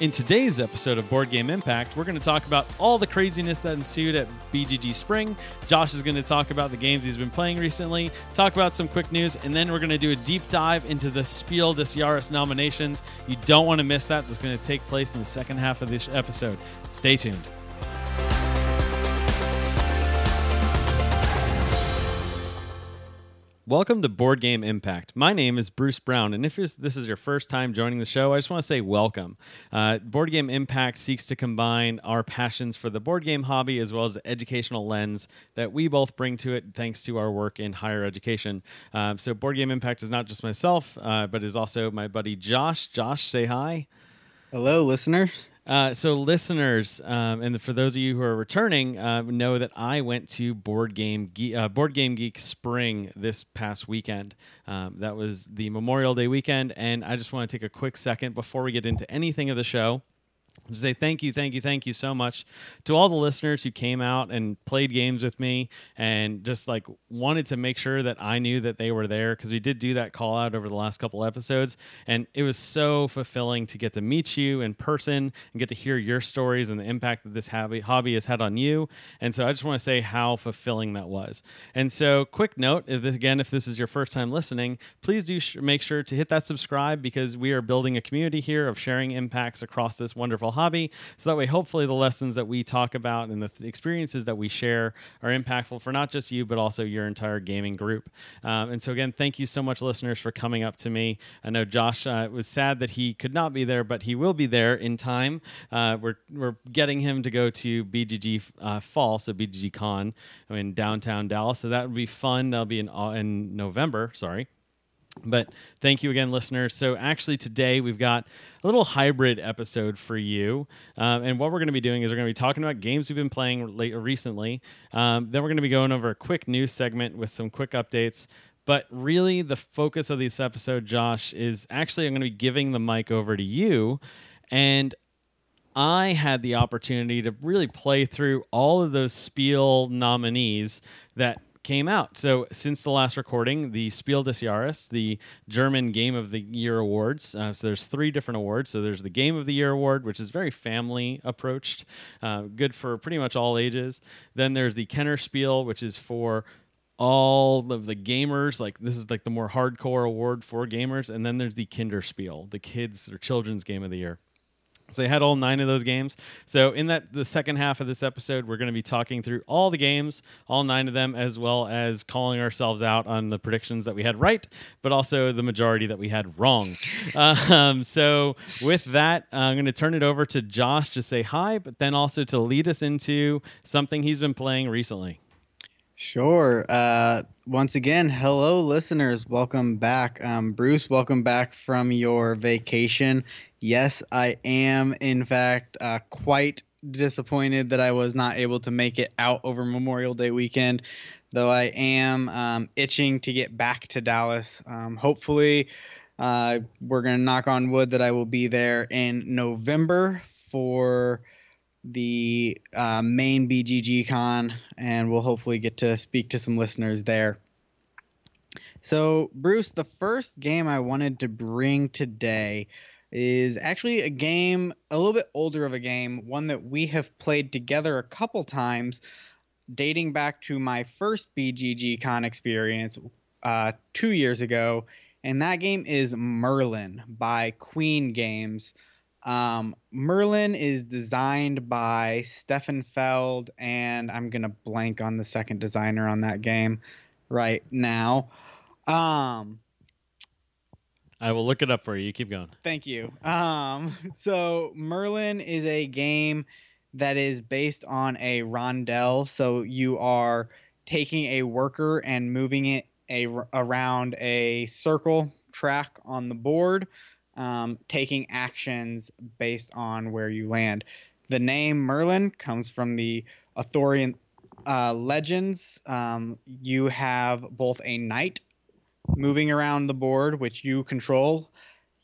In today's episode of Board Game Impact, we're going to talk about all the craziness that ensued at BGG Spring. Josh is going to talk about the games he's been playing recently, talk about some quick news, and then we're going to do a deep dive into the Spiel des Jahres nominations. You don't want to miss that. That's going to take place in the second half of this episode. Stay tuned. Welcome to Board Game Impact. My name is Bruce Brown, and if this is your first time joining the show, I just want to say welcome. Uh, board Game Impact seeks to combine our passions for the board game hobby as well as the educational lens that we both bring to it thanks to our work in higher education. Um, so, Board Game Impact is not just myself, uh, but is also my buddy Josh. Josh, say hi. Hello, listeners. Uh, so, listeners, um, and for those of you who are returning, uh, know that I went to Board Game Ge- uh, Board Game Geek Spring this past weekend. Um, that was the Memorial Day weekend, and I just want to take a quick second before we get into anything of the show to say thank you, thank you, thank you so much to all the listeners who came out and played games with me and just like wanted to make sure that I knew that they were there because we did do that call out over the last couple episodes. And it was so fulfilling to get to meet you in person and get to hear your stories and the impact that this hobby, hobby has had on you. And so I just want to say how fulfilling that was. And so, quick note if this, again, if this is your first time listening, please do sh- make sure to hit that subscribe because we are building a community here of sharing impacts across this wonderful hobby. So that way, hopefully, the lessons that we talk about and the th- experiences that we share are impactful for not just you, but also your entire gaming group. Um, and so, again, thank you so much, listeners, for coming up to me. I know Josh uh, was sad that he could not be there, but he will be there in time. Uh, we're, we're getting him to go to BGG uh, Fall, so BGG Con in downtown Dallas. So that would be fun. That'll be in, in November, sorry. But thank you again, listeners. So, actually, today we've got a little hybrid episode for you. Um, and what we're going to be doing is we're going to be talking about games we've been playing late, recently. Um, then we're going to be going over a quick news segment with some quick updates. But really, the focus of this episode, Josh, is actually I'm going to be giving the mic over to you. And I had the opportunity to really play through all of those Spiel nominees that came out. So since the last recording, the Spiel des Jahres, the German Game of the Year awards. Uh, so there's three different awards. So there's the Game of the Year award, which is very family approached, uh, good for pretty much all ages. Then there's the Kenner Spiel, which is for all of the gamers like this is like the more hardcore award for gamers and then there's the kinderspiel the kids or children's game of the year so they had all nine of those games. So in that the second half of this episode, we're going to be talking through all the games, all nine of them, as well as calling ourselves out on the predictions that we had right, but also the majority that we had wrong. um, so with that, I'm going to turn it over to Josh to say hi, but then also to lead us into something he's been playing recently. Sure. Uh, once again, hello, listeners. Welcome back. Um, Bruce, welcome back from your vacation. Yes, I am, in fact, uh, quite disappointed that I was not able to make it out over Memorial Day weekend, though I am um, itching to get back to Dallas. Um, hopefully, uh, we're going to knock on wood that I will be there in November for the uh, main BGG con, and we'll hopefully get to speak to some listeners there. So, Bruce, the first game I wanted to bring today is actually a game, a little bit older of a game, one that we have played together a couple times, dating back to my first BGG con experience uh, two years ago. And that game is Merlin by Queen Games. Um, Merlin is designed by Stefan Feld, and I'm gonna blank on the second designer on that game right now. Um, I will look it up for you. You keep going. Thank you. Um, so Merlin is a game that is based on a rondel. So you are taking a worker and moving it a, around a circle track on the board um, taking actions based on where you land. The name Merlin comes from the Arthurian uh, legends. Um, you have both a knight moving around the board, which you control.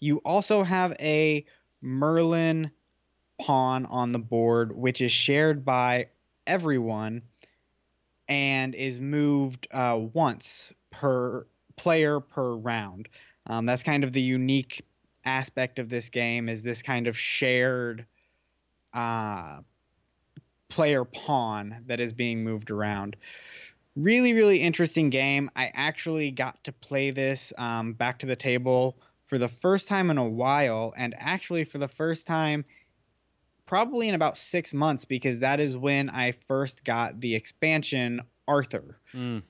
You also have a Merlin pawn on the board, which is shared by everyone and is moved uh, once per player per round. Um, that's kind of the unique aspect of this game is this kind of shared uh, player pawn that is being moved around. Really, really interesting game. I actually got to play this um, back to the table for the first time in a while, and actually for the first time probably in about six months because that is when I first got the expansion Arthur, mm.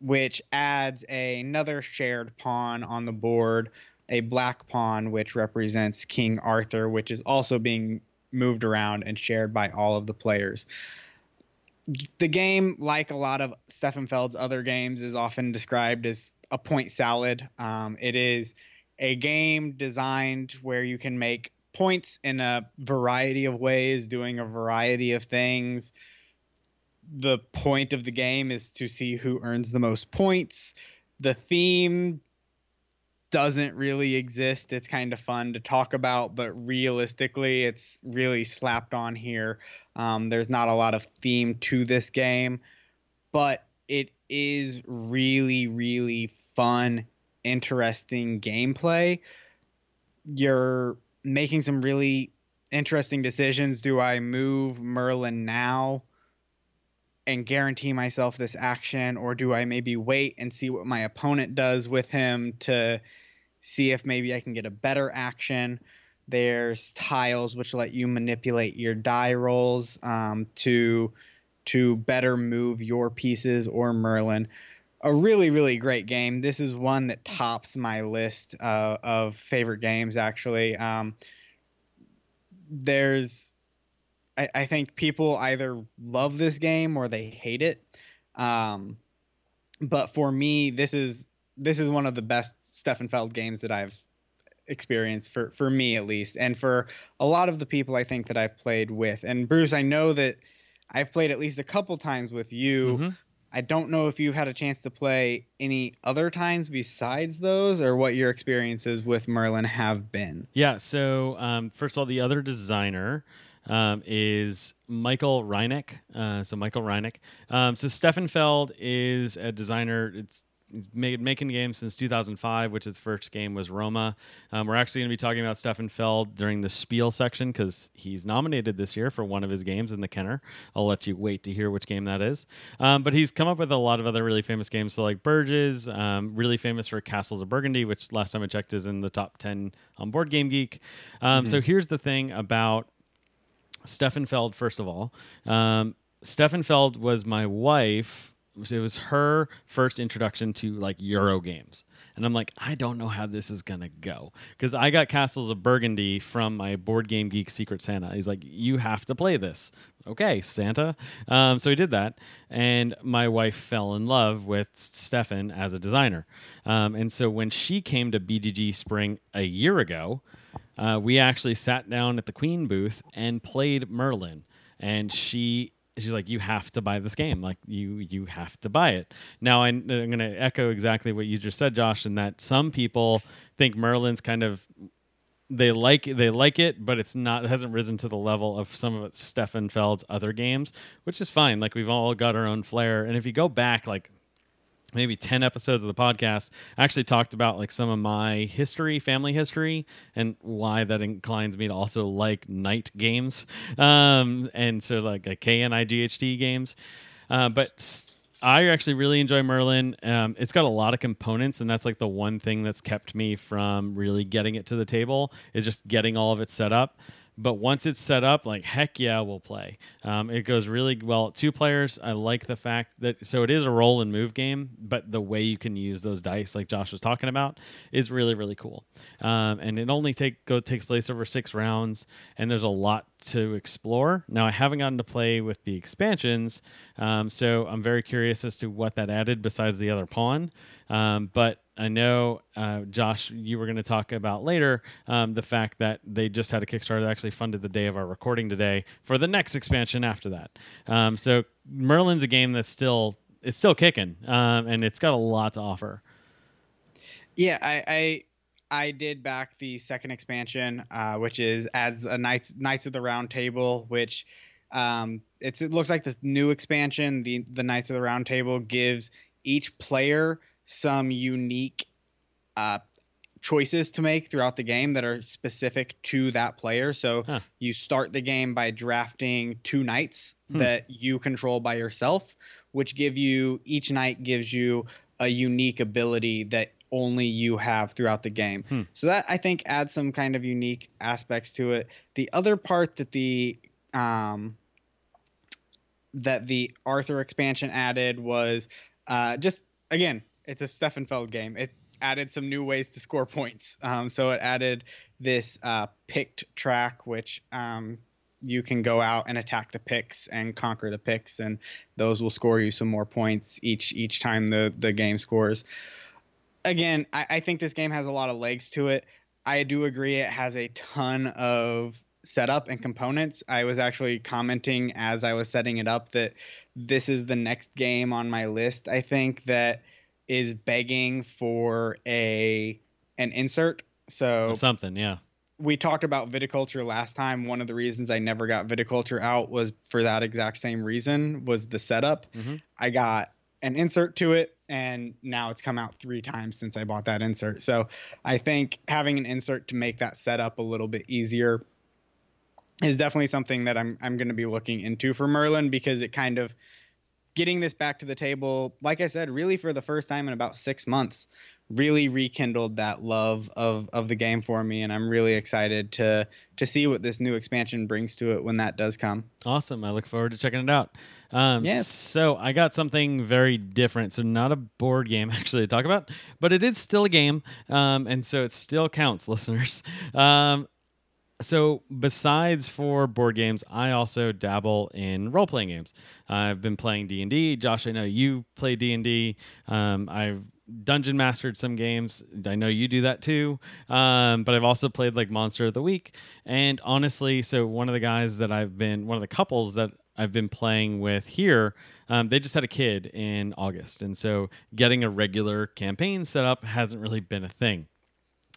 which adds a, another shared pawn on the board, a black pawn which represents King Arthur, which is also being moved around and shared by all of the players. The game, like a lot of Stefan Feld's other games, is often described as a point salad. Um, it is a game designed where you can make points in a variety of ways, doing a variety of things. The point of the game is to see who earns the most points. The theme doesn't really exist. It's kind of fun to talk about, but realistically, it's really slapped on here. Um, there's not a lot of theme to this game, but it is really, really fun, interesting gameplay. You're making some really interesting decisions. Do I move Merlin now and guarantee myself this action, or do I maybe wait and see what my opponent does with him to see if maybe I can get a better action? There's tiles which let you manipulate your die rolls um, to to better move your pieces or Merlin. A really, really great game. This is one that tops my list uh, of favorite games. Actually, um, there's I, I, think people either love this game or they hate it. Um, but for me, this is this is one of the best Stefan Feld games that I've experienced for for me at least, and for a lot of the people I think that I've played with. And Bruce, I know that I've played at least a couple times with you. Mm-hmm. I don't know if you've had a chance to play any other times besides those, or what your experiences with Merlin have been. Yeah. So um, first of all, the other designer um, is Michael Rieneck. Uh, so Michael Rieneck. Um, so Stefan Feld is a designer. It's he's made making games since 2005, which his first game was Roma. Um, we're actually going to be talking about Stefan Feld during the Spiel section because he's nominated this year for one of his games in the Kenner. I'll let you wait to hear which game that is. Um, but he's come up with a lot of other really famous games. So like Bruges, um, really famous for Castles of Burgundy, which last time I checked is in the top 10 on Board Game Geek. Um, mm-hmm. So here's the thing about Stefan Feld, first of all. Um, Stefan Feld was my wife it was her first introduction to like Euro games. And I'm like, I don't know how this is gonna go because I got Castles of Burgundy from my Board Game Geek Secret Santa. He's like, you have to play this. Okay, Santa. Um, so he did that, and my wife fell in love with Stefan as a designer. Um, and so when she came to BGG Spring a year ago, uh, we actually sat down at the Queen booth and played Merlin. And she she's like you have to buy this game. Like you you have to buy it. Now I, am going to echo exactly what you just said josh in that some people think merlin's kind of they like they like it but it's not it hasn't risen to the level of some of stefan feld's other games which is fine. Like we've all got our own flair. And if you go back like maybe 10 episodes of the podcast I actually talked about like some of my history family history and why that inclines me to also like knight games um, and so like a knight games uh, but I actually really enjoy Merlin. Um, it's got a lot of components, and that's like the one thing that's kept me from really getting it to the table is just getting all of it set up. But once it's set up, like heck yeah, we'll play. Um, it goes really well. Two players. I like the fact that so it is a roll and move game, but the way you can use those dice, like Josh was talking about, is really really cool. Um, and it only take go takes place over six rounds, and there's a lot to explore. Now I haven't gotten to play with the expansions, um, so I'm very curious as to what that added besides the other pawn. Um, but I know, uh, Josh, you were going to talk about later um, the fact that they just had a Kickstarter that actually funded the day of our recording today for the next expansion after that. Um, so Merlin's a game that's still it's still kicking, um, and it's got a lot to offer. Yeah, I, I I did back the second expansion, uh, which is as a Knights Knights of the Round Table, which um, it looks like this new expansion, the the Knights of the Round Table gives each player some unique uh, choices to make throughout the game that are specific to that player. So Huh. you start the game by drafting two knights Hmm. that you control by yourself, which give you each knight gives you a unique ability that only you have throughout the game. Hmm. So that I think adds some kind of unique aspects to it. The other part that the um that the Arthur expansion added was uh, just again, it's a Stefan Feld game. It added some new ways to score points. Um, so it added this uh, Pict track, which um, you can go out and attack the Picts and conquer the Picts, and those will score you some more points each each time the the game scores. Again, I, I think this game has a lot of legs to it. I do agree it has a ton of setup and components. I was actually commenting as I was setting it up that this is the next game on my list. I think that is begging for a an insert. So Something, yeah. we talked about viticulture last time. One of the reasons I never got viticulture out was for that exact same reason was the setup. Mhm. I got an insert to it and now it's come out 3 times since I bought that insert. So I think having an insert to make that setup a little bit easier is definitely something that I'm I'm going to be looking into for Merlin because it kind of getting this back to the table, like I said, really for the first time in about 6 months, really rekindled that love of of the game for me and I'm really excited to to see what this new expansion brings to it when that does come. Awesome. I look forward to checking it out. Um, Yes. So I got something very different. So not a board game actually to talk about, but it is still a game, um, and so it still counts, listeners. Um, so besides for board games, I also dabble in role playing games. I've been playing D and D. Josh, I know you play D and D. Um, I've dungeon mastered some games. I know you do that too. Um, but I've also played like Monster of the Week. And honestly, so one of the guys that I've been, one of the couples that I've been playing with here, um, they just had a kid in August. And so getting a regular campaign set up hasn't really been a thing.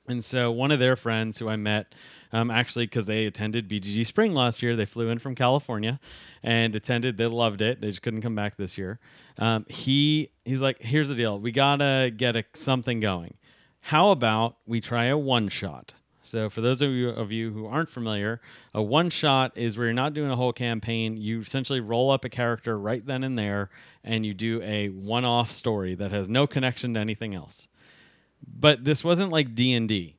And so one of their friends who I met, um, actually, because they attended BGG Spring last year, they flew in from California and attended. They loved it. They just couldn't come back this year. Um, he he's like, here's the deal. We gotta get a, something going. How about we try a one shot? So for those of you of you who aren't familiar, a one shot is where you're not doing a whole campaign. You essentially roll up a character right then and there, and you do a one off story that has no connection to anything else but this wasn't like d&d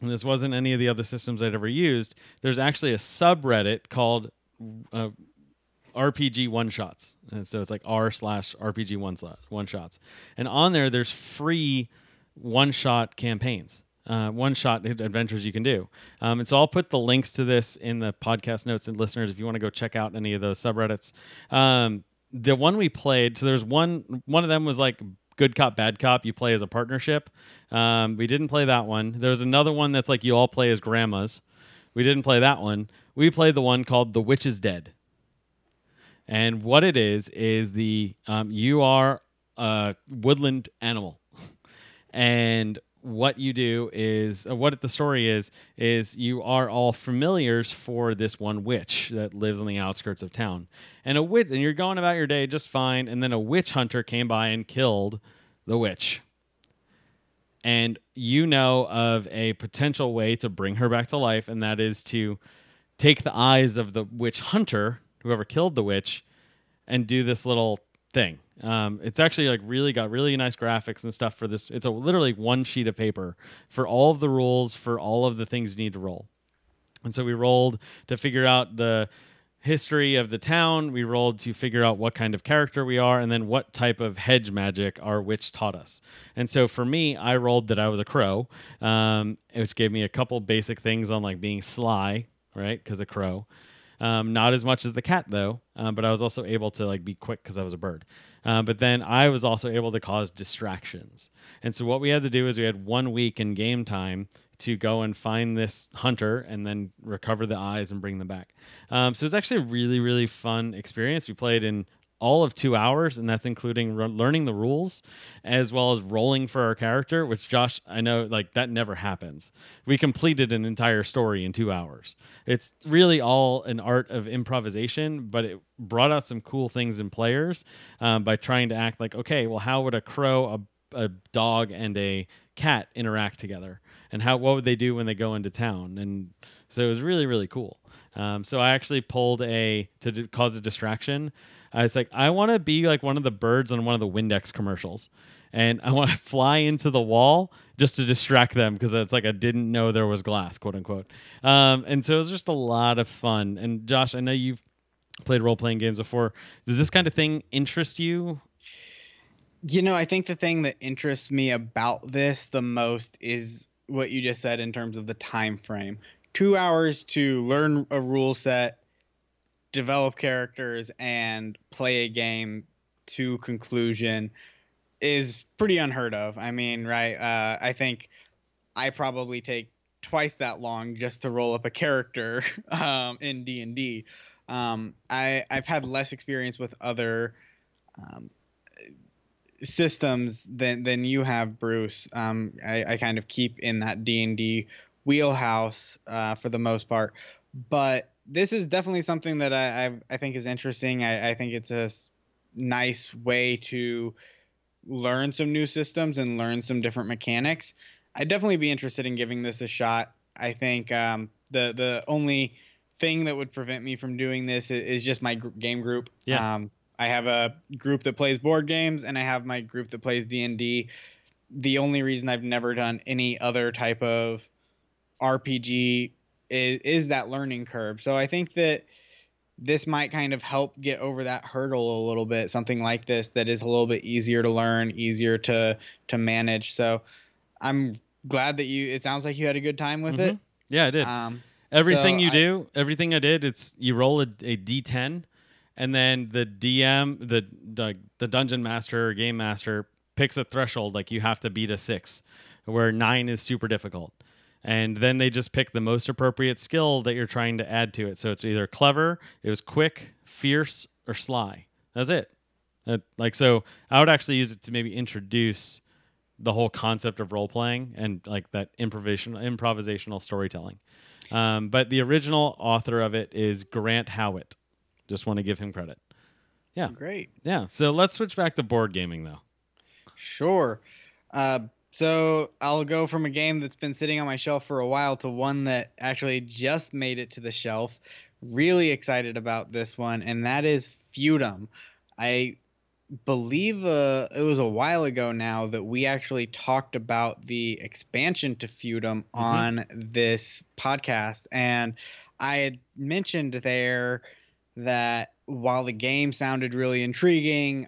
and this wasn't any of the other systems i'd ever used. There's actually a subreddit called uh, rpg one shots. And so it's like r slash rpg one slot one shots. And on there there's free one shot campaigns uh, one shot adventures you can do. Um, and so i'll put the links to this in the podcast notes. And listeners if you want to go check out any of those subreddits um, the one we played so there's one one of them was like good cop bad cop you play as a partnership. Um, we didn't play that one. There's another one that's like you all play as grandmas. We didn't play that one. We played the one called the witch is dead. And what it is is the um, you are a woodland animal. And what you do is uh, what the story is is you are all familiars for this one witch that lives on the outskirts of town. And a witch and you're going about your day just fine and then a witch hunter came by and killed the witch. And you know of a potential way to bring her back to life and that is to take the eyes of the witch hunter whoever killed the witch and do this little thing um, it's actually like really got really nice graphics and stuff for this. It's a literally one sheet of paper for all of the rules for all of the things you need to roll. And so we rolled to figure out the history of the town. We rolled to figure out what kind of character we are and then what type of hedge magic our witch taught us. And so for me, I rolled that I was a crow, um, which gave me a couple basic things on like being sly, right? Because a crow. Um, not as much as the cat though, um, but I was also able to like be quick because I was a bird. Uh, but then I was also able to cause distractions. And so what we had to do is we had one week in game time to go and find this hunter and then recover the eyes and bring them back. Um, so was actually a really really fun experience. We played in all of two hours, and that's including re- learning the rules as well as rolling for our character. Which Josh, I know, like that never happens. We completed an entire story in two hours. It's really all an art of improvisation, but it brought out some cool things in players um, by trying to act like, okay, well, how would a crow, a a dog and a cat interact together and how what would they do when they go into town and so it was really really cool um, so i actually pulled a to d- cause a distraction i was like i want to be like one of the birds on one of the windex commercials. And i want to fly into the wall just to distract them because it's like i didn't know there was glass quote unquote. Um, and so it was just a lot of fun. And josh i know you've played role-playing games before. Does this kind of thing interest you? You know, I think the thing that interests me about this the most is what you just said in terms of the time frame. 2 hours to learn a rule set, develop characters and play a game to conclusion is pretty unheard of. I mean, right? Uh, I think I probably take twice that long just to roll up a character um, in D and D. Um, I've had less experience with other um, systems than than you have, Bruce. Um, I, I kind of keep in that D and D wheelhouse uh, for the most part, but this is definitely something that I I, I think is interesting. I, I think it's a nice way to learn some new systems and learn some different mechanics. I'd definitely be interested in giving this a shot. I think um, the the only thing that would prevent me from doing this is, is just my gr- game group. Yeah. Um, I have a group that plays board games, and I have my group that plays D and D. The only reason I've never done any other type of RPG is is that learning curve. So I think that this might kind of help get over that hurdle a little bit. Something like this that is a little bit easier to learn, easier to to manage. So I'm glad that you. It sounds like you had a good time with Mhm. yeah i did. Um, Everything So you I- do, everything I did, it's you roll a, a d10, and then the DM, the, the the dungeon master or game master picks a threshold like you have to beat a six, where nine is super difficult, and then they just pick the most appropriate skill that you're trying to add to it. So it's either clever, it was quick, fierce, or sly. That's it. Uh, like so, I would actually use it to maybe introduce the whole concept of role playing and like that improvisation improvisational storytelling. Um, but the original author of it is Grant Howitt. Just want to give him credit. Yeah. great. Yeah. So let's switch back to board gaming though. Sure. Uh, so I'll go from a game that's been sitting on my shelf for a while to one that actually just made it to the shelf. Really excited about this one, and that is Feudum. I believe uh, it was a while ago now that we actually talked about the expansion to Feudum on this podcast, and I had mentioned there that while the game sounded really intriguing,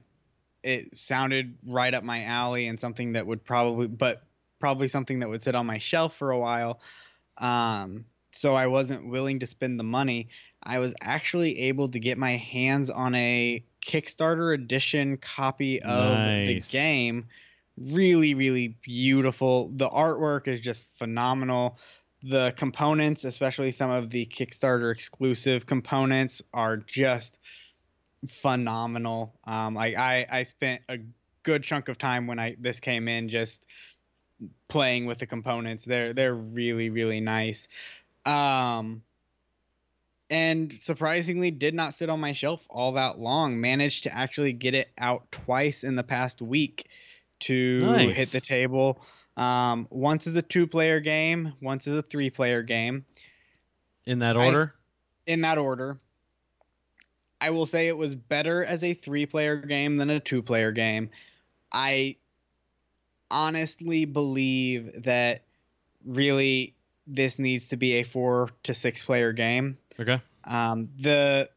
it sounded right up my alley and something that would probably but probably something that would sit on my shelf for a while. Um so i wasn't willing to spend the money. I was actually able to get my hands on a kickstarter edition copy of the Nice. game. Really really beautiful. The artwork is just phenomenal. The components especially some of the kickstarter exclusive components are just phenomenal. Um, like I, I spent a good chunk of time when I this came in just playing with the components. They're they're really really nice. Um, and surprisingly, did not sit on my shelf all that long. Managed to actually get it out twice in the past week to Nice. hit the table. Um, once is a two-player game. Once is a three-player game In that I- order. in that order. I will say it was better as a three player game than a two player game. I honestly believe that really this needs to be a four to six player game. okay. Um, the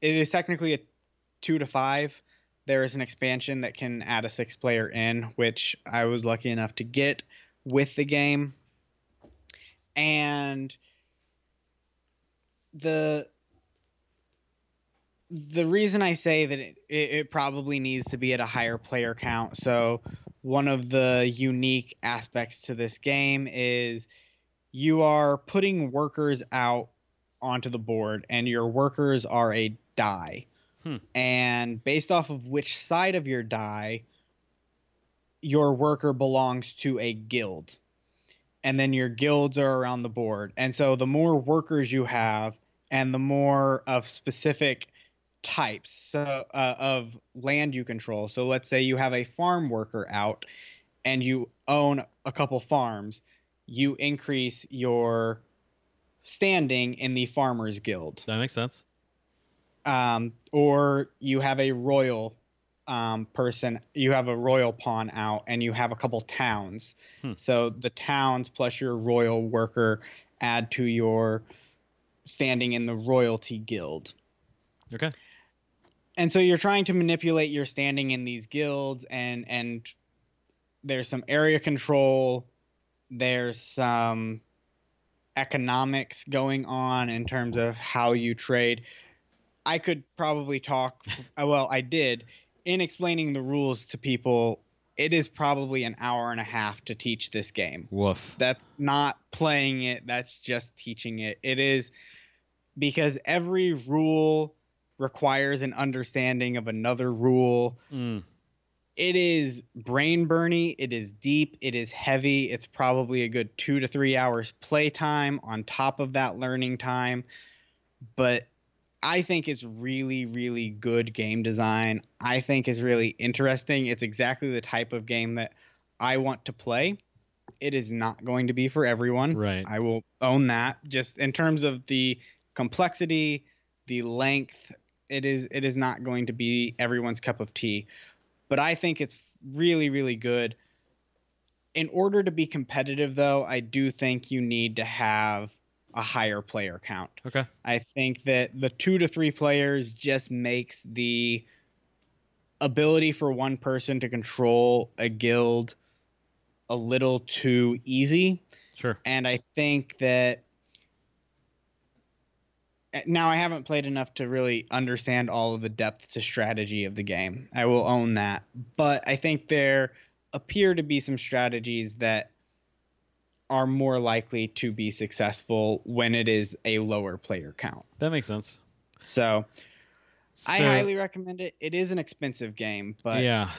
it is technically a two to five. There is an expansion that can add a six player in, which I was lucky enough to get with the game. And the the reason I say that it, it, probably needs to be at a higher player count. So one of the unique aspects to this game is you are putting workers out onto the board, and your workers are a die. Hmm. And based off of which side of your die, your worker belongs to a guild. And then your guilds are around the board. And so the more workers you have, and the more of specific types so, uh, of land you control. So let's say you have a farm worker out and you own a couple farms, you increase your standing in the farmers guild. That makes sense. Um, or you have a royal um, person, you have a royal pawn out, and you have a couple towns. Hmm. So the towns plus your royal worker add to your standing in the royalty guild. Okay. And so you're trying to manipulate your standing in these guilds, and and there's some area control, there's some economics going on in terms of how you trade. I could probably talk, uh, well, I did, in explaining the rules to people. It is probably an hour and a half to teach this game. Woof. That's not playing it, that's just teaching it. It is because every rule requires an understanding of another rule. Mm. It is brain burny, it is deep, it is heavy. It's probably a good two to three hours play time on top of that learning time. But I think it's really, really good game design. I think is really interesting. It's exactly the type of game that I want to play. It is not going to be for everyone. Right. I will own that. Just in terms of the complexity, the length, it is it is not going to be everyone's cup of tea. But I think it's really really good. In order to be competitive though, I do think you need to have a higher player count. Okay. I think that the 2 to 3 players just makes the ability for one person to control a guild a little too easy Sure. and I think that now I haven't played enough to really understand all of the depth to strategy of the game. I will own that, but I think there appear to be some strategies that are more likely to be successful when it is a lower player count. That makes sense. So, I highly recommend it. It is an expensive game, but yeah,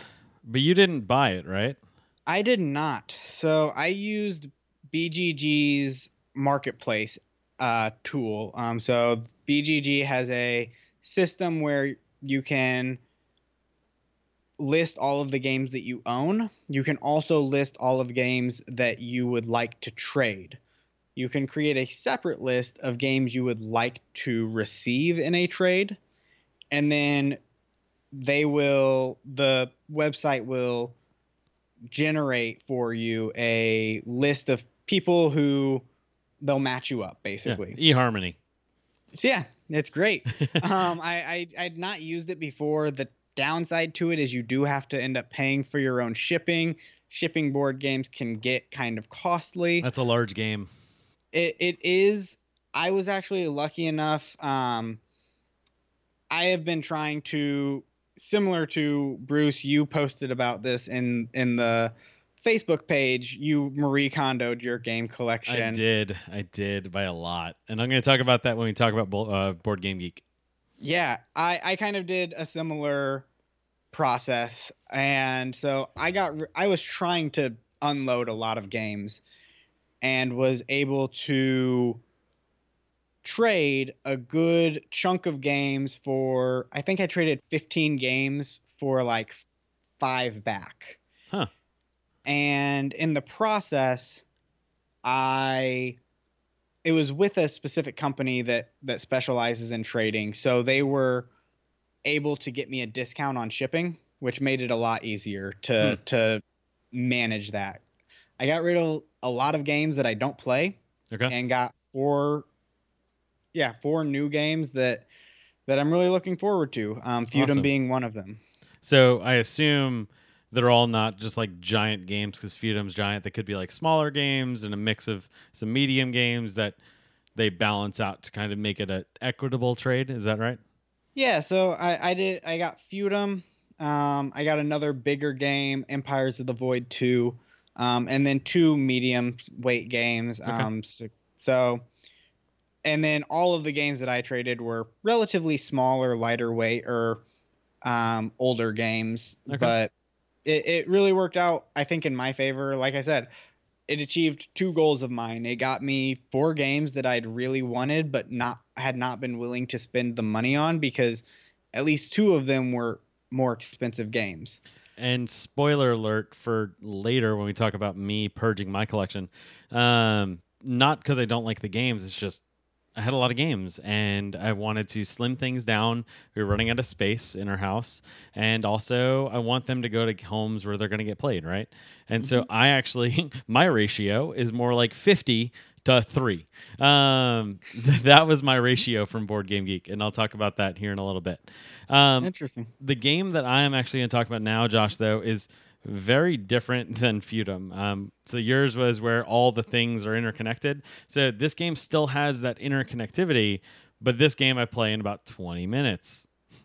but you didn't buy it, right? I did not. So I used BGG's marketplace uh, tool. Um, so BGG has a system where you can list all of the games that you own. You can also list all of games that you would like to trade. You can create a separate list of games you would like to receive in a trade. And then they will, the website will generate for you a list of people who they'll match you up Yeah. basically. eHarmony. So yeah, it's great. um, I, I I'd not used it before. The downside to it is you do have to end up paying for your own shipping. Shipping board games can get kind of costly. That's a large game. It it is. I was actually lucky enough. Um, I have been trying to similar to Bruce. You posted about this in in the Facebook page. You Marie Kondoed your game collection. I did. I did by a lot, and I'm going to talk about that when we talk about uh, Board Game Geek. Yeah, I I kind of did a similar process, and so I got I was trying to unload a lot of games, and was able to trade a good chunk of games for I think I traded 15 games for like five back. And in the process, I it was with a specific company that that specializes in trading, so they were able to get me a discount on shipping, which made it a lot easier to Hmm. to manage that. I got rid of a lot of games that I don't play Okay. and got four yeah, four new games that that I'm really looking forward to. Um Feudum Awesome. being one of them. So I assume they're all not just like giant games because Feudum's giant. They could be like smaller games and a mix of some medium games that they balance out to kind of make it an equitable trade. Is that right? Yeah, so I, I did. I got Feudum. Um, I got another bigger game, Empires of the Void two, um, and then two medium weight games. Um, so, so, and then all of the games that I traded were relatively smaller, lighter weight, or um, older games. Okay. But it, it really worked out, I think, in my favor. Like I said, it achieved two goals of mine. It got me four games that I'd really wanted, but not had not been willing to spend the money on because at least two of them were more expensive games. And spoiler alert for later when we talk about me purging my collection. Um, not because I don't like the games, it's just I had a lot of games and I wanted to slim things down. We were running out of space in our house. And also, I want them to go to homes where they're going to get played, right? And mm-hmm. so, I actually, my ratio is more like 50 to three. Um, that was my ratio from Board Game Geek. And I'll talk about that here in a little bit. Um, Interesting. The game that I am actually going to talk about now, Josh, though, is very different than Feudum. Um, so yours was where all the things are interconnected. So this game still has that interconnectivity, but this game I play in about 20 minutes.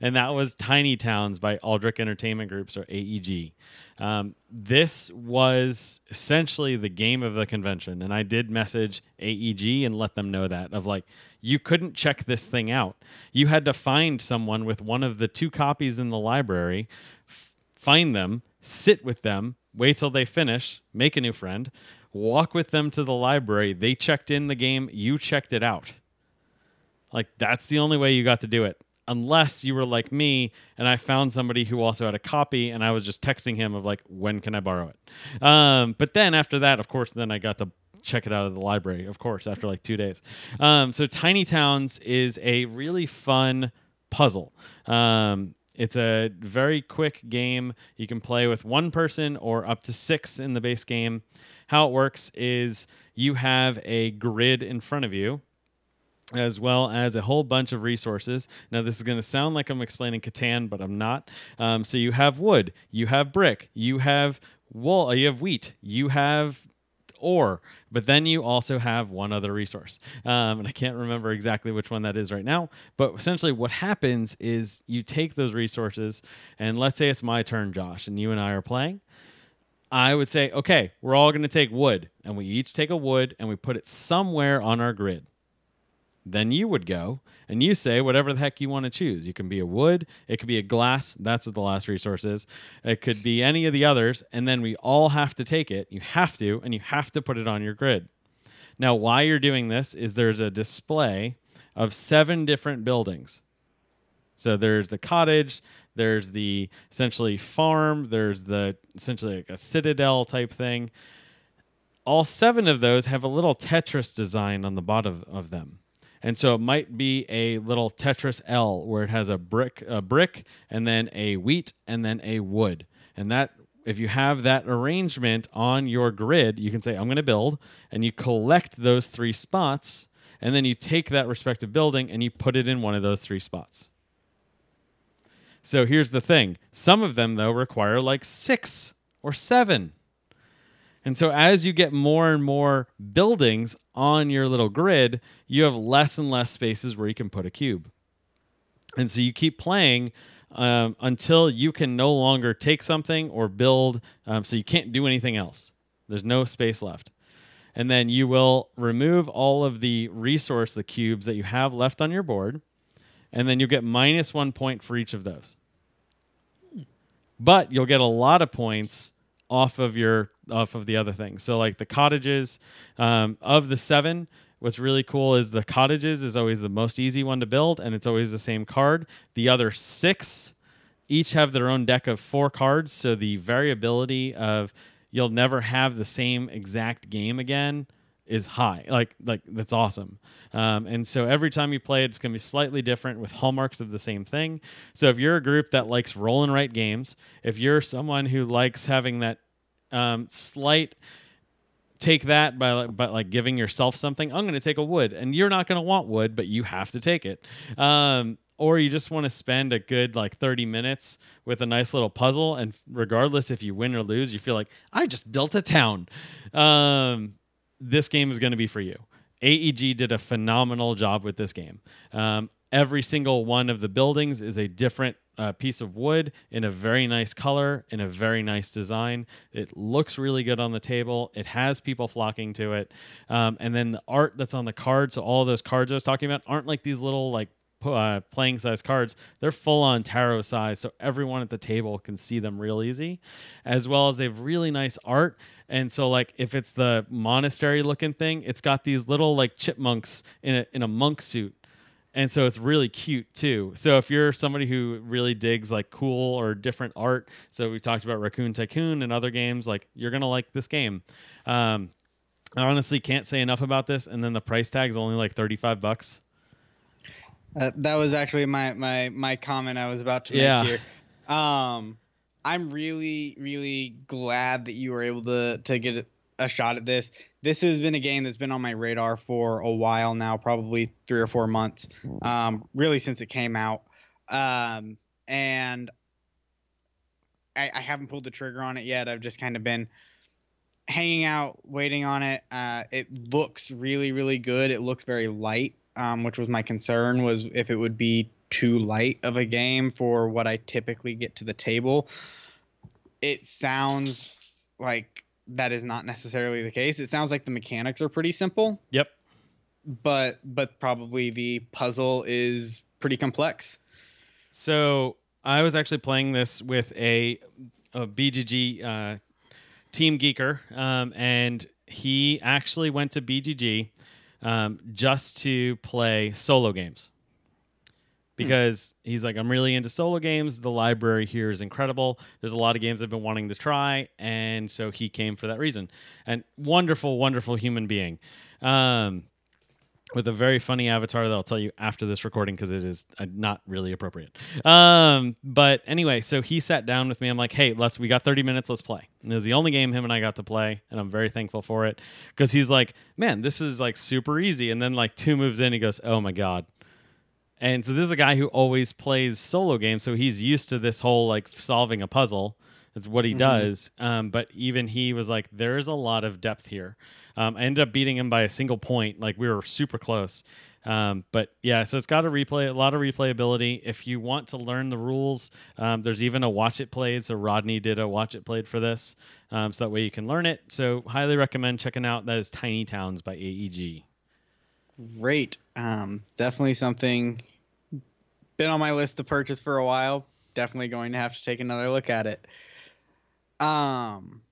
And that was Tiny Towns by Alderac Entertainment Groups or AEG. Um, this was essentially the game of the convention. And I did message AEG and let them know that of like, you couldn't check this thing out. You had to find someone with one of the two copies in the library, f- find them, sit with them, wait till they finish, make a new friend, walk with them to the library. They checked in the game, you checked it out. Like that's the only way you got to do it. Unless you were like me and I found somebody who also had a copy and I was just texting him of like, when can I borrow it? Um, but then after that, of course, then I got to check it out of the library, of course, after like two days. Um, so Tiny Towns is a really fun puzzle. Um, it's a very quick game. You can play with one person or up to six in the base game. How it works is you have a grid in front of you, as well as a whole bunch of resources. Now, this is going to sound like I'm explaining Catan, but I'm not. Um, so you have wood, you have brick, you have wool, you have wheat, you have ore, but then you also have one other resource. Um, and I can't remember exactly which one that is right now. But essentially, what happens is you take those resources, and let's say it's my turn, Josh, and you and I are playing. I would say, okay, we're all going to take wood, and we each take a wood and we put it somewhere on our grid. Then you would go and you say whatever the heck you want to choose. You can be a wood, it could be a glass, that's what the last resource is. It could be any of the others, and then we all have to take it. You have to, and you have to put it on your grid. Now, why you're doing this is there's a display of seven different buildings. So there's the cottage, there's the essentially farm, there's the essentially like a citadel type thing. All seven of those have a little Tetris design on the bottom of them. And so it might be a little Tetris L where it has a brick, a brick, and then a wheat, and then a wood. And that, if you have that arrangement on your grid, you can say, I'm going to build, and you collect those three spots, and then you take that respective building and you put it in one of those three spots. So here's the thing some of them, though, require like six or seven. And so as you get more and more buildings on your little grid, you have less and less spaces where you can put a cube. And so you keep playing um, until you can no longer take something or build, um, so you can't do anything else. There's no space left. And then you will remove all of the resource, the cubes that you have left on your board, and then you'll get minus one point for each of those. But you'll get a lot of points off of your off of the other things. So like the cottages um, of the seven. What's really cool is the cottages is always the most easy one to build, and it's always the same card. The other six each have their own deck of four cards, so the variability of you'll never have the same exact game again is high. Like like that's awesome. Um, and so every time you play it, it's going to be slightly different with hallmarks of the same thing. So if you're a group that likes roll and write games, if you're someone who likes having that um, slight take that by by like giving yourself something. I'm going to take a wood, and you're not going to want wood, but you have to take it. Um, or you just want to spend a good like 30 minutes with a nice little puzzle, and regardless if you win or lose, you feel like I just built a town. Um, this game is going to be for you. AEG did a phenomenal job with this game. Um, every single one of the buildings is a different uh, piece of wood in a very nice color, in a very nice design. It looks really good on the table. It has people flocking to it. Um, and then the art that's on the card, so all those cards I was talking about aren't like these little like uh, playing size cards. They're full on tarot size, so everyone at the table can see them real easy, as well as they have really nice art. And so, like, if it's the monastery looking thing, it's got these little like chipmunks in a in a monk suit and so it's really cute too. So if you're somebody who really digs like cool or different art, so we talked about Raccoon Tycoon and other games, like you're gonna like this game. Um, I honestly can't say enough about this, and then the price tag is only like thirty five bucks. Uh, that was actually my my my comment I was about to Yeah. make here. Um, I'm really really glad that you were able to to get a- a shot at this. This has been a game that's been on my radar for a while now, probably three or four months. Um, really since it came out. Um, and I, I haven't pulled the trigger on it yet. I've just kind of been hanging out, waiting on it. Uh, it looks really, really good. It looks very light, um, which was my concern was if it would be too light of a game for what I typically get to the table. It sounds like that is not necessarily the case. It sounds like the mechanics are pretty simple, Yep. but but probably the puzzle is pretty complex. So I was actually playing this with a, a BGG uh, team geeker, um, and he actually went to BGG um, just to play solo games because he's like, I'm really into solo games. The library here is incredible. There's a lot of games I've been wanting to try, and so he came for that reason. And wonderful, wonderful human being. Um, with a very funny avatar that I'll tell you after this recording because it is uh, not really appropriate. Um, but anyway, so he sat down with me. I'm like, hey, let's. We got 30 minutes. Let's play. And it was the only game him and I got to play, and I'm very thankful for it because he's like, man, this is like super easy. And then like two moves in, he goes, oh my god. And so this is a guy who always plays solo games, so he's used to this whole like solving a puzzle. That's what he Mhm. does. Um, but even he was like, there is a lot of depth here. Um, I ended up beating him by a single point. Like we were super close. Um, but yeah, so it's got a replay, a lot of replayability. If you want to learn the rules, um, there's even a watch it played. So Rodney did a watch it played for this, um, so that way you can learn it. So highly recommend checking out. That is Tiny Towns by AEG. Great. Um, definitely something been on my list to purchase for a while. Definitely going to have to take another look at it. Um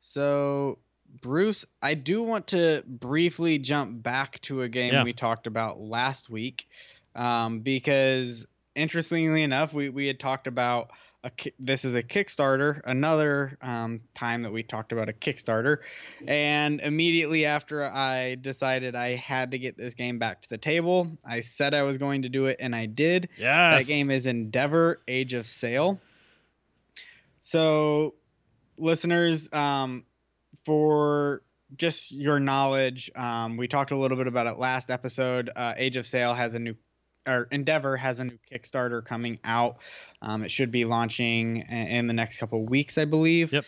so Bruce, I do want to briefly jump back to a game Yeah. we talked about last week. Um, because interestingly enough, we, we had talked about a this is a Kickstarter, another um, time that we talked about a Kickstarter, and immediately after I decided I had to get this game back to the table, I said I was going to do it, and I did. Yes. That game is Endeavor Age of Sail. So, listeners, um, for just your knowledge, um, we talked a little bit about it last episode. Uh, Age of Sail has a new, or Endeavor has a new Kickstarter coming out. Um, it should be launching in the next couple of weeks, I believe. Yep.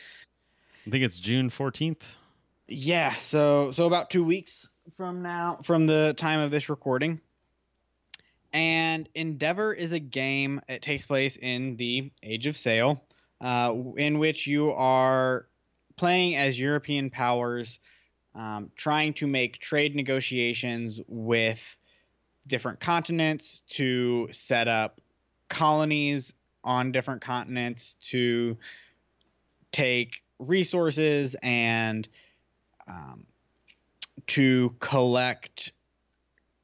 I think it's June 14th. Yeah, so so about two weeks from now, from the time of this recording. And Endeavor is a game. It takes place in the Age of Sail, uh, in which you are playing as European powers, um, trying to make trade negotiations with different continents to set up colonies on different continents to take resources and um, to collect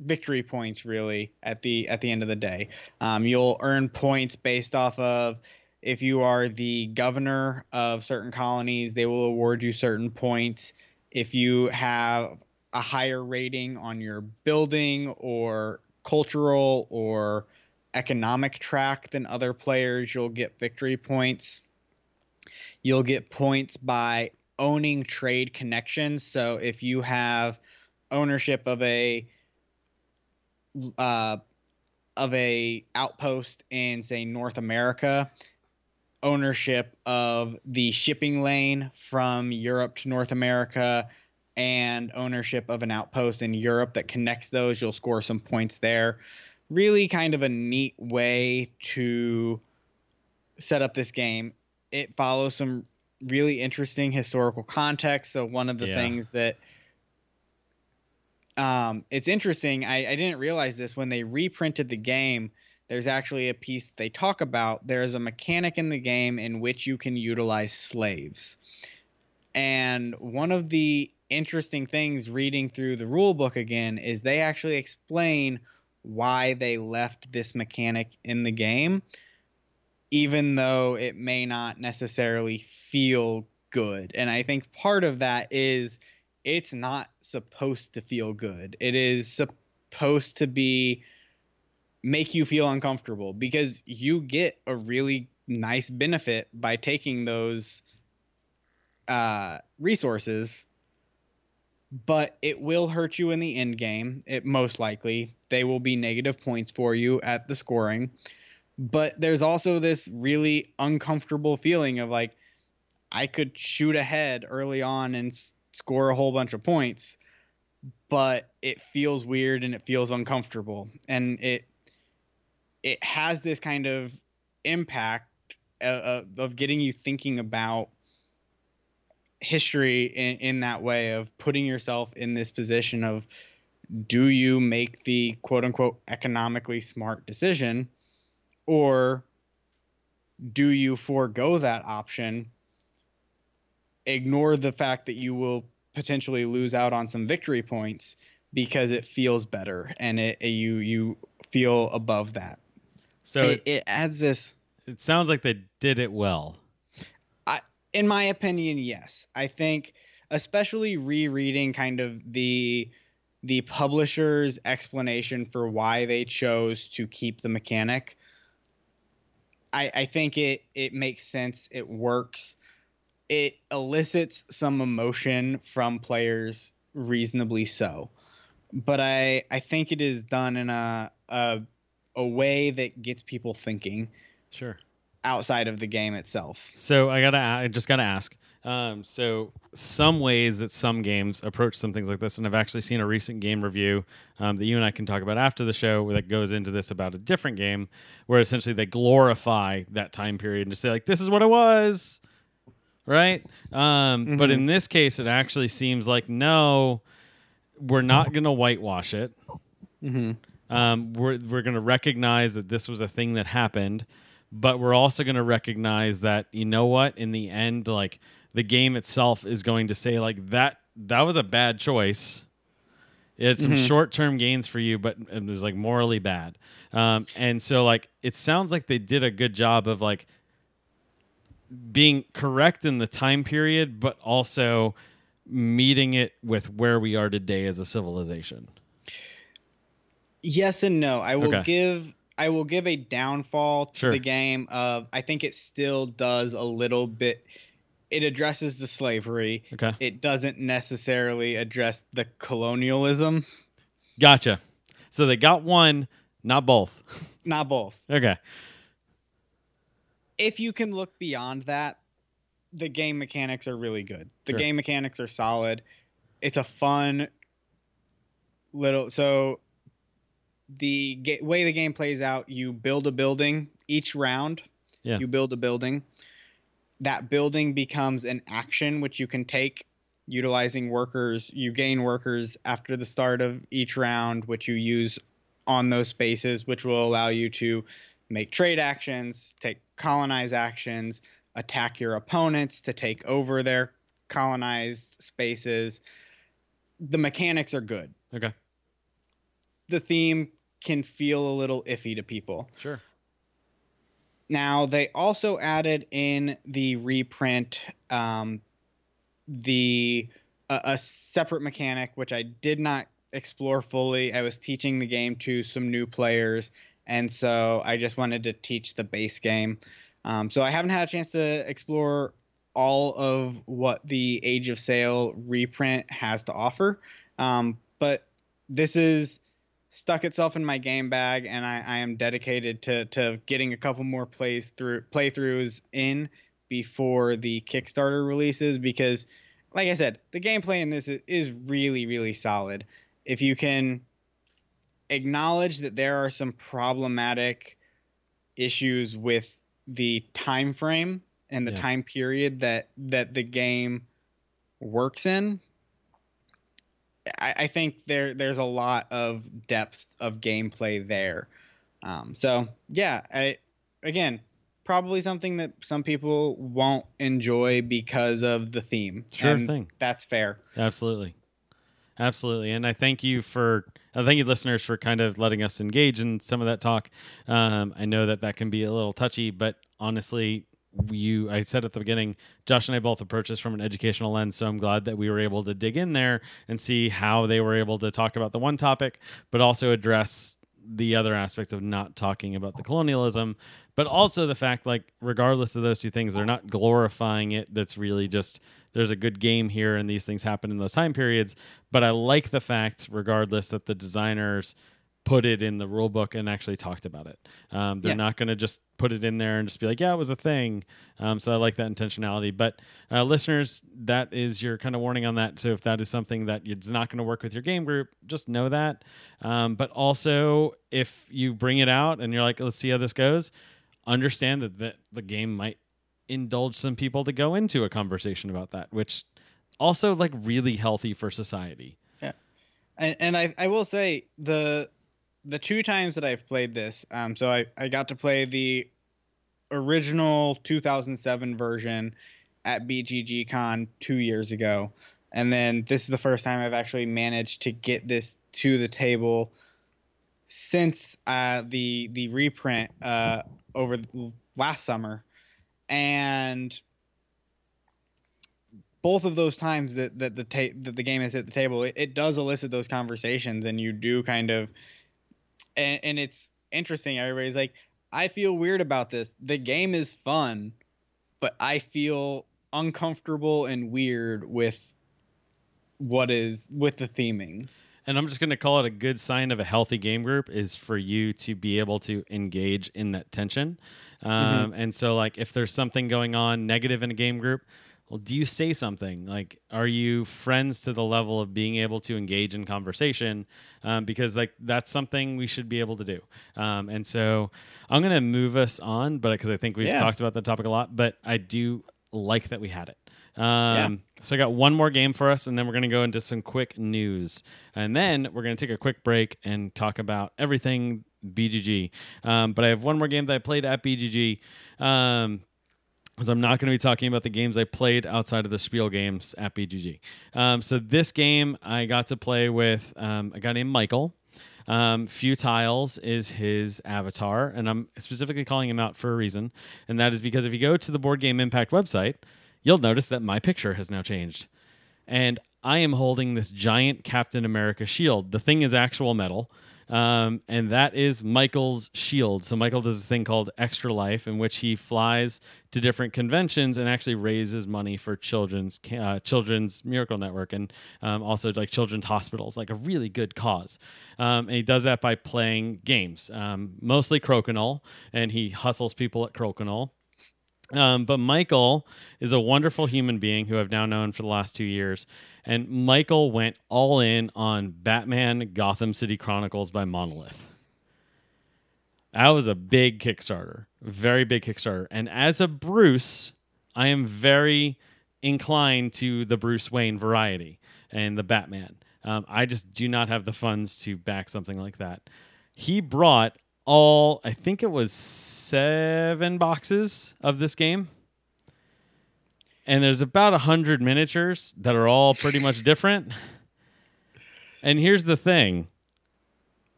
victory points really at the at the end of the day. Um, you'll earn points based off of if you are the governor of certain colonies they will award you certain points if you have a higher rating on your building or cultural or economic track than other players you'll get victory points you'll get points by owning trade connections. So if you have ownership of a uh, of a outpost in say North America, ownership of the shipping lane from Europe to North America, and ownership of an outpost in Europe that connects those, you'll score some points there. Really, kind of a neat way to set up this game. It follows some really interesting historical context. So one of the Yeah. things that um, it's interesting, I, I didn't realize this when they reprinted the game. There's actually a piece they talk about. There's a mechanic in the game in which you can utilize slaves. And one of the interesting things reading through the rule book again is they actually explain why they left this mechanic in the game, even though it may not necessarily feel good. And I think part of that is it's not supposed to feel good. It is supposed to be make you feel uncomfortable because you get a really nice benefit by taking those uh, resources but it will hurt you in the end game. It most likely they will be negative points for you at the scoring. But there's also this really uncomfortable feeling of like I could shoot ahead early on and s- score a whole bunch of points, but it feels weird and it feels uncomfortable, and it it has this kind of impact uh, of getting you thinking about history in, in that way of putting yourself in this position of do you make the quote unquote economically smart decision or do you forego that option ignore the fact that you will potentially lose out on some victory points because it feels better and it, you you feel above that So it, it, it adds this it sounds like they did it well. I, in my opinion, yes. I think especially rereading kind of the the publisher's explanation for why they chose to keep the mechanic. I, I think it it makes sense. It works. It elicits some emotion from players reasonably so. But I I think it is done in a a, a way that gets people thinking Sure. outside of the game itself. So I gotta, I just gotta ask. Um, so some ways that some games approach some things like this, and I've actually seen a recent game review um, that you and I can talk about after the show that goes into this about a different game, where essentially they glorify that time period and just say like, "This is what it was," right? Um, But Mhm. in this case, it actually seems like no, we're not gonna whitewash it. Mm-hmm. Um, we're we're going to recognize that this was a thing that happened, but we're also going to recognize that you know what, in the end, like the game itself is going to say like that that was a bad choice. It had some short term gains for you, but it was like morally bad. Um, and so like it sounds like they did a good job of like being correct in the time period, but also meeting it with where we are today as a civilization. Yes and no. I will Okay. give I will give a downfall to Sure. the game of I think it still does a little bit it addresses the slavery. Okay. It doesn't necessarily address the colonialism. Gotcha. So they got one, not both. Not both. Okay. If you can look beyond that, the game mechanics are really good. The Sure. game mechanics are solid. It's a fun little so the ga- way the game plays out, you build a building each round. Yeah. You build a building. That building becomes an action which you can take utilizing workers. You gain workers after the start of each round, which you use on those spaces, which will allow you to make trade actions, take colonize actions, attack your opponents to take over their colonized spaces. The mechanics are good. Okay. The theme can feel a little iffy to people. Sure. Now they also added in the reprint um, the a, a separate mechanic which I did not explore fully. I was teaching the game to some new players, and so I just wanted to teach the base game. Um, so I haven't had a chance to explore all of what the Age of Sail reprint has to offer, um, but this is stuck itself in my game bag, and I, I am dedicated to to getting a couple more plays through playthroughs in before the Kickstarter releases because, like I said, the gameplay in this is, really really solid. If you can acknowledge that there are some problematic issues with the time frame and the Yeah. time period that that the game works in I, I think there there's a lot of depth of gameplay there. Um, so yeah, I again probably something that some people won't enjoy because of the theme. Sure thing. That's fair. Absolutely. Absolutely. And I thank you for, I thank you listeners for kind of letting us engage in some of that talk. Um, I know that that can be a little touchy, but honestly, you, I said at the beginning, Josh and I both approach this from an educational lens. So I'm glad that we were able to dig in there and see how they were able to talk about the one topic, but also address the other aspect of not talking about the colonialism, but also the fact, like, regardless of those two things, they're not glorifying it. That's really just there's a good game here and these things happen in those time periods. But I like the fact, regardless, that the designers put it in the rule book and actually talked about it. Um, they're Yeah. not going to just put it in there and just be like, yeah, it was a thing. Um, so I like that intentionality. But uh, listeners, that is your kind of warning on that. So if that is something that it's not going to work with your game group, just know that. Um, but also, if you bring it out and you're like, let's see how this goes, understand that, that the game might indulge some people to go into a conversation about that, which also like really healthy for society. Yeah. And, and I, I will say the the two times that I've played this, um, so I, I got to play the original 2007 version at BGG Con two years ago, and then this is the first time I've actually managed to get this to the table since uh, the the reprint uh, over last summer, and both of those times that that the ta- that the game has hit the table, it, it does elicit those conversations, and you do kind of, and, and it's interesting. Everybody's like, I feel weird about this. The game is fun, but I feel uncomfortable and weird with what is with the theming. And I'm just going to call it a good sign of a healthy game group is for you to be able to engage in that tension. Um, And so, like, if there's something going on negative in a game group, well, do you say something? Like, are you friends to the level of being able to engage in conversation? Um, because, like, that's something we should be able to do. Um, and so, I'm going to move us on, but because I think we've Yeah. talked about the topic a lot, but I do like that we had it. Um, So I got one more game for us, and then we're going to go into some quick news, and then we're going to take a quick break and talk about everything BGG. Um, but I have one more game that I played at BGG. Um, because I'm not going to be talking about the games I played outside of the Spiel games at BGG. Um, so this game I got to play with um, a guy named Michael. Um, Few Tiles is his avatar, and I'm specifically calling him out for a reason, and that is because if you go to the Board Game Impact website, you'll notice that my picture has now changed, and I am holding this giant Captain America shield. The thing is actual metal, um, and that is Michael's shield. So Michael does this thing called Extra Life, in which he flies to different conventions and actually raises money for children's uh, children's miracle network and um, also like children's hospitals, like a really good cause. Um, and he does that by playing games, um, mostly Crokinole, and he hustles people at Crokinole. Um, but Michael is a wonderful human being who I've now known for the last two years. And Michael went all in on Batman Gotham City Chronicles by Monolith. That was a big Kickstarter, very big Kickstarter. And as a Bruce, I am very inclined to the Bruce Wayne variety and the Batman. Um, I just do not have the funds to back something like that. He brought all, I think it was seven boxes of this game. And there's about a hundred miniatures that are all pretty much different. And here's the thing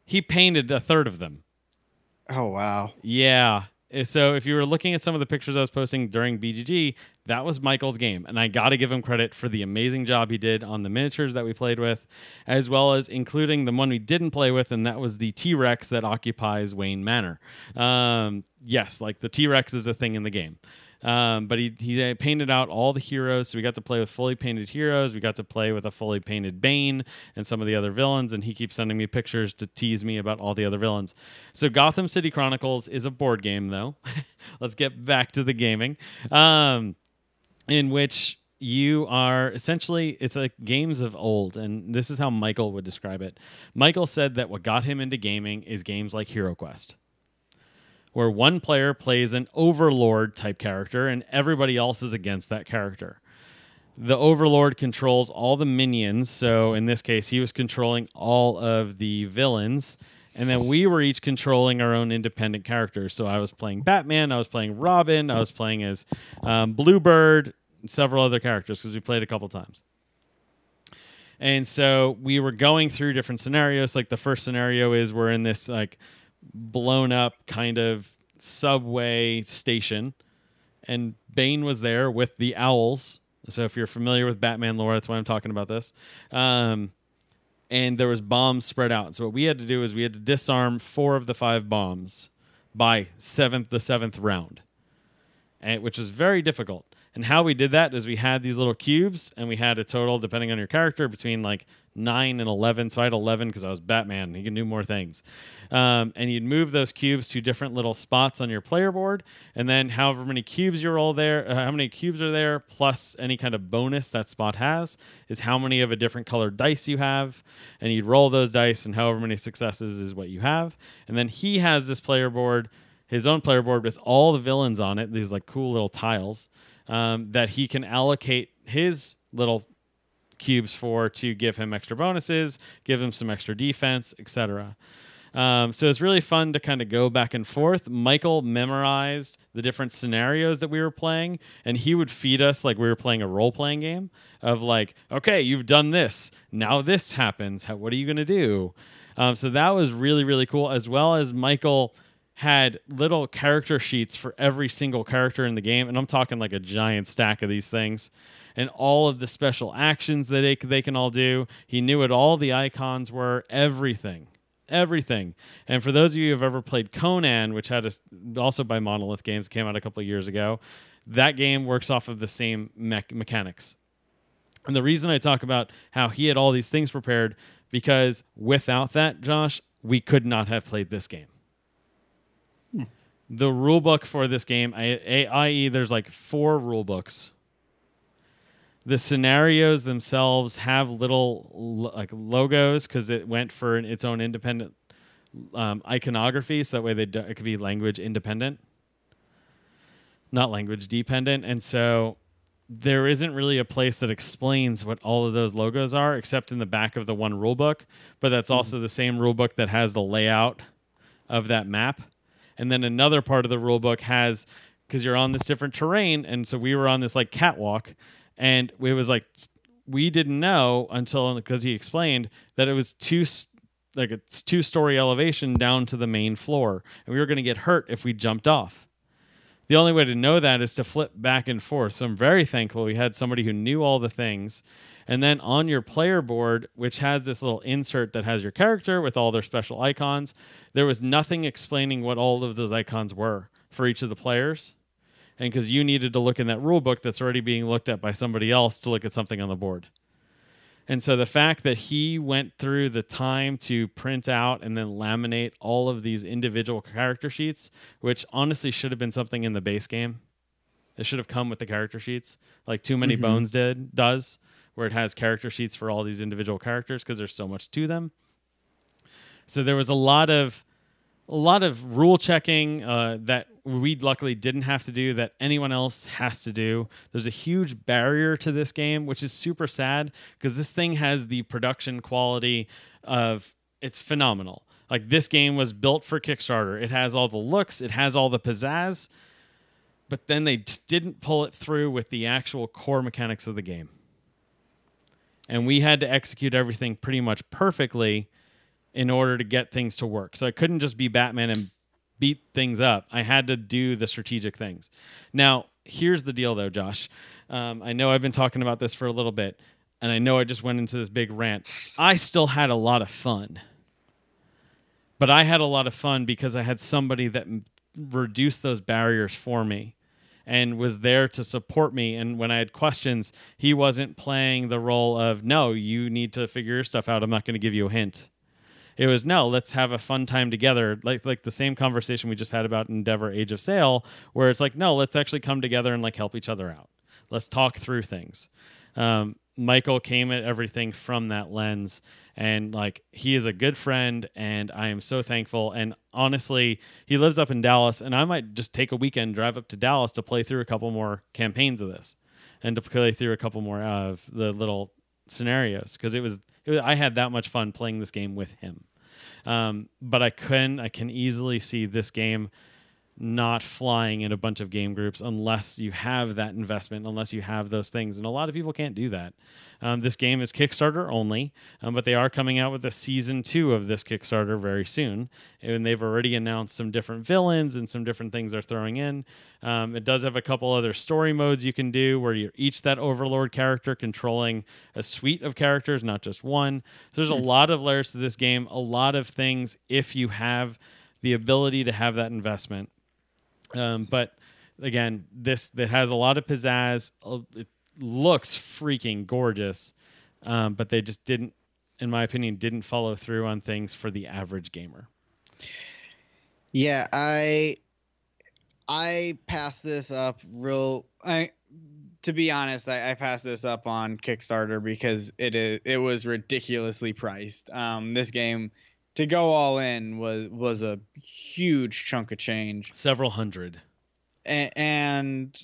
he painted a third of them. Oh wow. Yeah. Uh, So if you were looking at some of the pictures I was posting during BGG, that was Michael's game. And I got to give him credit for the amazing job he did on the miniatures that we played with, as well as including the one we didn't play with, and that was the T Rex that occupies Wayne Manor. Um, yes, like the T Rex is a thing in the game. Um, but he, he painted out all the heroes. So we got to play with fully painted heroes. We got to play with a fully painted Bane and some of the other villains. And he keeps sending me pictures to tease me about all the other villains. So Gotham City Chronicles is a board game, though. Let's get back to the gaming, um, in which you are essentially it's like games of old and this is how michael would describe it michael said that what got him into gaming is games like hero quest where one player plays an overlord type character and everybody else is against that character. The overlord controls all the minions. So in this case, he was controlling all of the villains, and then we were each controlling our own independent characters. So I was playing Batman, I was playing Robin, I was playing as um, Bluebird, several other characters because we played a couple times. And so we were going through different scenarios. Like the first scenario is we're in this like blown up kind of subway station, and Bane was there with the owls. So if you're familiar with Batman lore, that's why I'm talking about this. Um, and there was bombs spread out. So what we had to do is we had to disarm four of the five bombs by seventh the seventh round, and, which was very difficult. And how we did that is we had these little cubes, and we had a total, depending on your character, between like nine and eleven. So I had eleven because I was Batman. He can do more things. Um, and you'd move those cubes to different little spots on your player board, and then however many cubes you roll there, uh, how many cubes are there, plus any kind of bonus that spot has, is how many of a different colored dice you have, and you'd roll those dice, and however many successes is what you have. And then he has this player board, his own player board with all the villains on it, these like cool little tiles um, that he can allocate his little cubes for to give him extra bonuses, give him some extra defense, etc. Um, so it's really fun to kind of go back and forth. Michael memorized the different scenarios that we were playing, and he would feed us like we were playing a role playing game of like, okay, you've done this, now this happens. How, what are you going to do? Um, so that was really really cool. As well as Michael had little character sheets for every single character in the game, and I'm talking like a giant stack of these things, and all of the special actions that they, they can all do. He knew what all the icons were, everything, everything. And for those of you who have ever played Conan, which had a, also by Monolith Games, came out a couple of years ago, that game works off of the same me- mechanics. And the reason I talk about how he had all these things prepared, because without that, Josh, we could not have played this game hmm. the rule book for this game, i.e., there's like four rule books. The scenarios themselves have little like logos because it went for its own independent um, iconography, so that way they do, it could be language independent, not language dependent, and so there isn't really a place that explains what all of those logos are, except in the back of the one rule book. But that's mm-hmm. also the same rule book that has the layout of that map and then another part of the rule book has because you're on this different terrain and so we were on this like catwalk and it was like we didn't know until because he explained that it was two like it's two story elevation down to the main floor and we were going to get hurt if we jumped off. The only way to know that is to flip back and forth. So i'm very thankful we had somebody who knew all the things. And then on your player board, which has this little insert that has your character with all their special icons, there was nothing explaining what all of those icons were for each of the players. And because you needed to look in that rule book that's already being looked at by somebody else to look at something on the board. And so the fact that he went through the time to print out and then laminate all of these individual character sheets, which honestly should have been something in the base game. It should have come with the character sheets, like Too Many mm-hmm. Bones did does where it has character sheets for all these individual characters because there's so much to them. So there was a lot of a lot of rule checking uh, that we luckily didn't have to do that anyone else has to do. There's a huge barrier to this game, which is super sad because this thing has the production quality of it's phenomenal. Like this game was built for Kickstarter. It has all the looks, it has all the pizzazz, but then they didn't pull it through with the actual core mechanics of the game and we had to execute everything pretty much perfectly in order to get things to work. So I couldn't just be Batman and beat things up. I had to do the strategic things. Now, here's the deal, though, Josh. Um, I know I've been talking about this for a little bit, and I know I just went into this big rant. I still had a lot of fun. But I had a lot of fun because I had somebody that reduced those barriers for me and was there to support me. And when I had questions, he wasn't playing the role of, no, you need to figure your stuff out. I'm not going to give you a hint. It was no, let's have a fun time together, like like the same conversation we just had about Endeavor Age of Sail, where it's like, no, let's actually come together and like help each other out. Let's talk through things. Um, Michael came at everything from that lens and like he is a good friend and I am so thankful and honestly he lives up in Dallas and I might just take a weekend drive up to Dallas to play through a couple more campaigns of this and to play through a couple more of the little scenarios because it was, was I had that much fun playing this game with him. Um, but I can I can easily see this game not flying in a bunch of game groups unless you have that investment, unless you have those things. And a lot of people can't do that. Um, this game is Kickstarter only, um, but they are coming out with a season two of this Kickstarter very soon. And they've already announced some different villains and some different things they're throwing in. Um, it does have a couple other story modes you can do where you're each that Overlord character controlling a suite of characters, not just one. So there's a hmm. lot of layers to this game, a lot of things if you have the ability to have that investment um, but again, this that has a lot of pizzazz. Uh, it looks freaking gorgeous, um, but they just didn't, in my opinion, didn't follow through on things for the average gamer. Yeah, I I passed this up real. I to be honest, I, I, passed this up on Kickstarter because it is it was ridiculously priced. Um, this game to go all in was was a huge chunk of change. Several hundred. A- and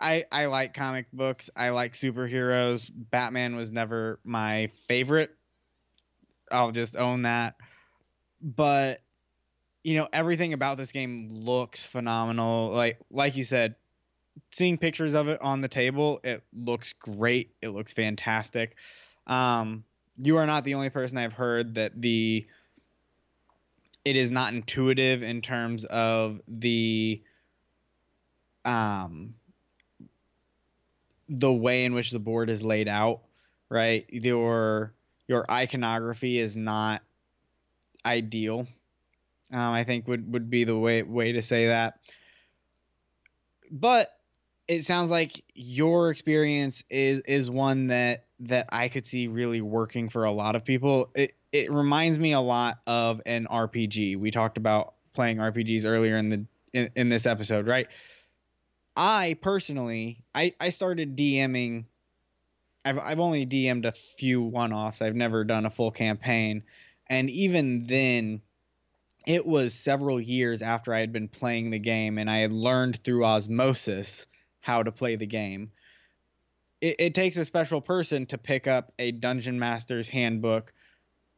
I I like comic books. I like superheroes. Batman was never my favorite. I'll just own that. But you know, everything about this game looks phenomenal. Like like you said, seeing pictures of it on the table, it looks great. It looks fantastic. Um you are not the only person I've heard that the it is not intuitive in terms of the um the way in which the board is laid out, right? Your your iconography is not ideal. Um, I think would would be the way way to say that. But it sounds like your experience is is one that that I could see really working for a lot of people. It it reminds me a lot of an RPG. We talked about playing RPGs earlier in the in, in this episode, right? I personally, I I started DMing. I've I've only DM'd a few one-offs. I've never done a full campaign, and even then, it was several years after I had been playing the game, and I had learned through osmosis how to play the game. It, it takes a special person to pick up a dungeon master's handbook,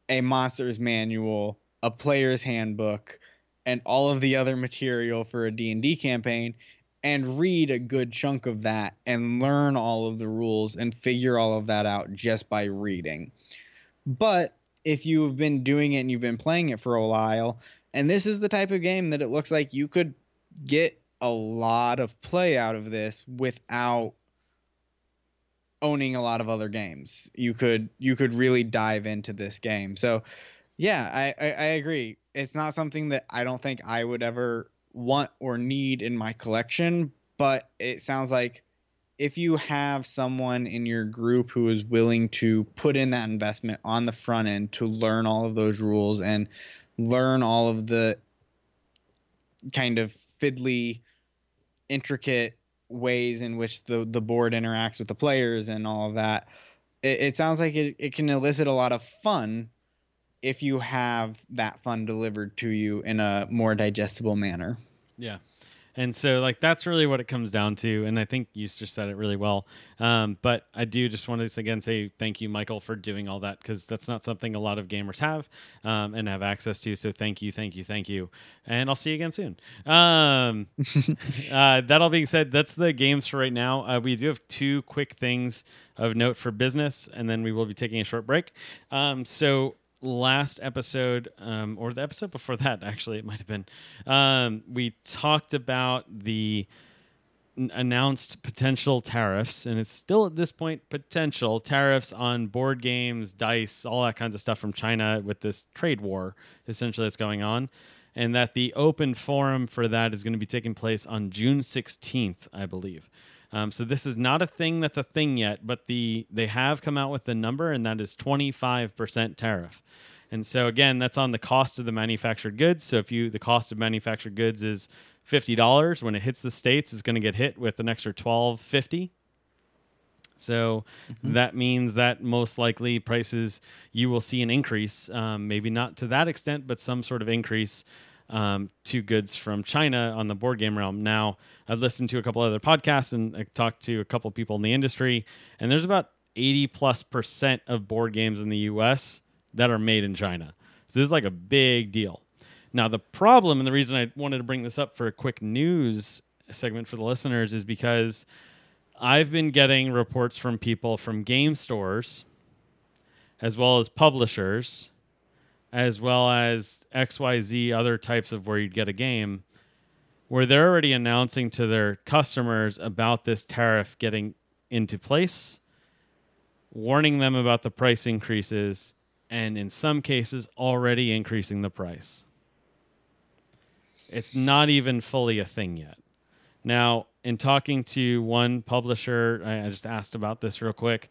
a monster's manual, a player's handbook, and all of the other material for a D&D campaign and read a good chunk of that and learn all of the rules and figure all of that out just by reading. But if you've been doing it and you've been playing it for a while, and this is the type of game that it looks like you could get a lot of play out of this without owning a lot of other games. You could you could really dive into this game. So yeah, I, I, I agree. It's not something that I don't think I would ever want or need in my collection, but it sounds like if you have someone in your group who is willing to put in that investment on the front end to learn all of those rules and learn all of the kind of fiddly intricate ways in which the the board interacts with the players and all of that it, it sounds like it, it can elicit a lot of fun if you have that fun delivered to you in a more digestible manner. Yeah and so, like, that's really what it comes down to. And I think you just said it really well. Um, but I do just want to again say thank you, Michael, for doing all that because that's not something a lot of gamers have um, and have access to. So thank you, thank you, thank you. And I'll see you again soon. Um, uh, that all being said, that's the games for right now. Uh, we do have two quick things of note for business, and then we will be taking a short break. Um, so last episode, um, or the episode before that, actually, it might have been, um, we talked about the n- announced potential tariffs, and it's still at this point potential tariffs on board games, dice, all that kinds of stuff from China with this trade war essentially that's going on. And that the open forum for that is going to be taking place on June 16th, I believe. Um, so this is not a thing that's a thing yet, but the they have come out with the number, and that is 25% tariff. And so again, that's on the cost of the manufactured goods. So if you the cost of manufactured goods is fifty dollars, when it hits the states, it's going to get hit with an extra twelve fifty. So mm-hmm. that means that most likely prices you will see an increase, um, maybe not to that extent, but some sort of increase um, to goods from China on the board game realm. Now, I've listened to a couple other podcasts and I talked to a couple people in the industry, and there's about 80 plus percent of board games in the US that are made in China. So this is like a big deal. Now the problem and the reason I wanted to bring this up for a quick news segment for the listeners is because I've been getting reports from people from game stores as well as publishers as well as XYZ other types of where you'd get a game where they're already announcing to their customers about this tariff getting into place, warning them about the price increases, and in some cases, already increasing the price. It's not even fully a thing yet. Now, in talking to one publisher, I just asked about this real quick.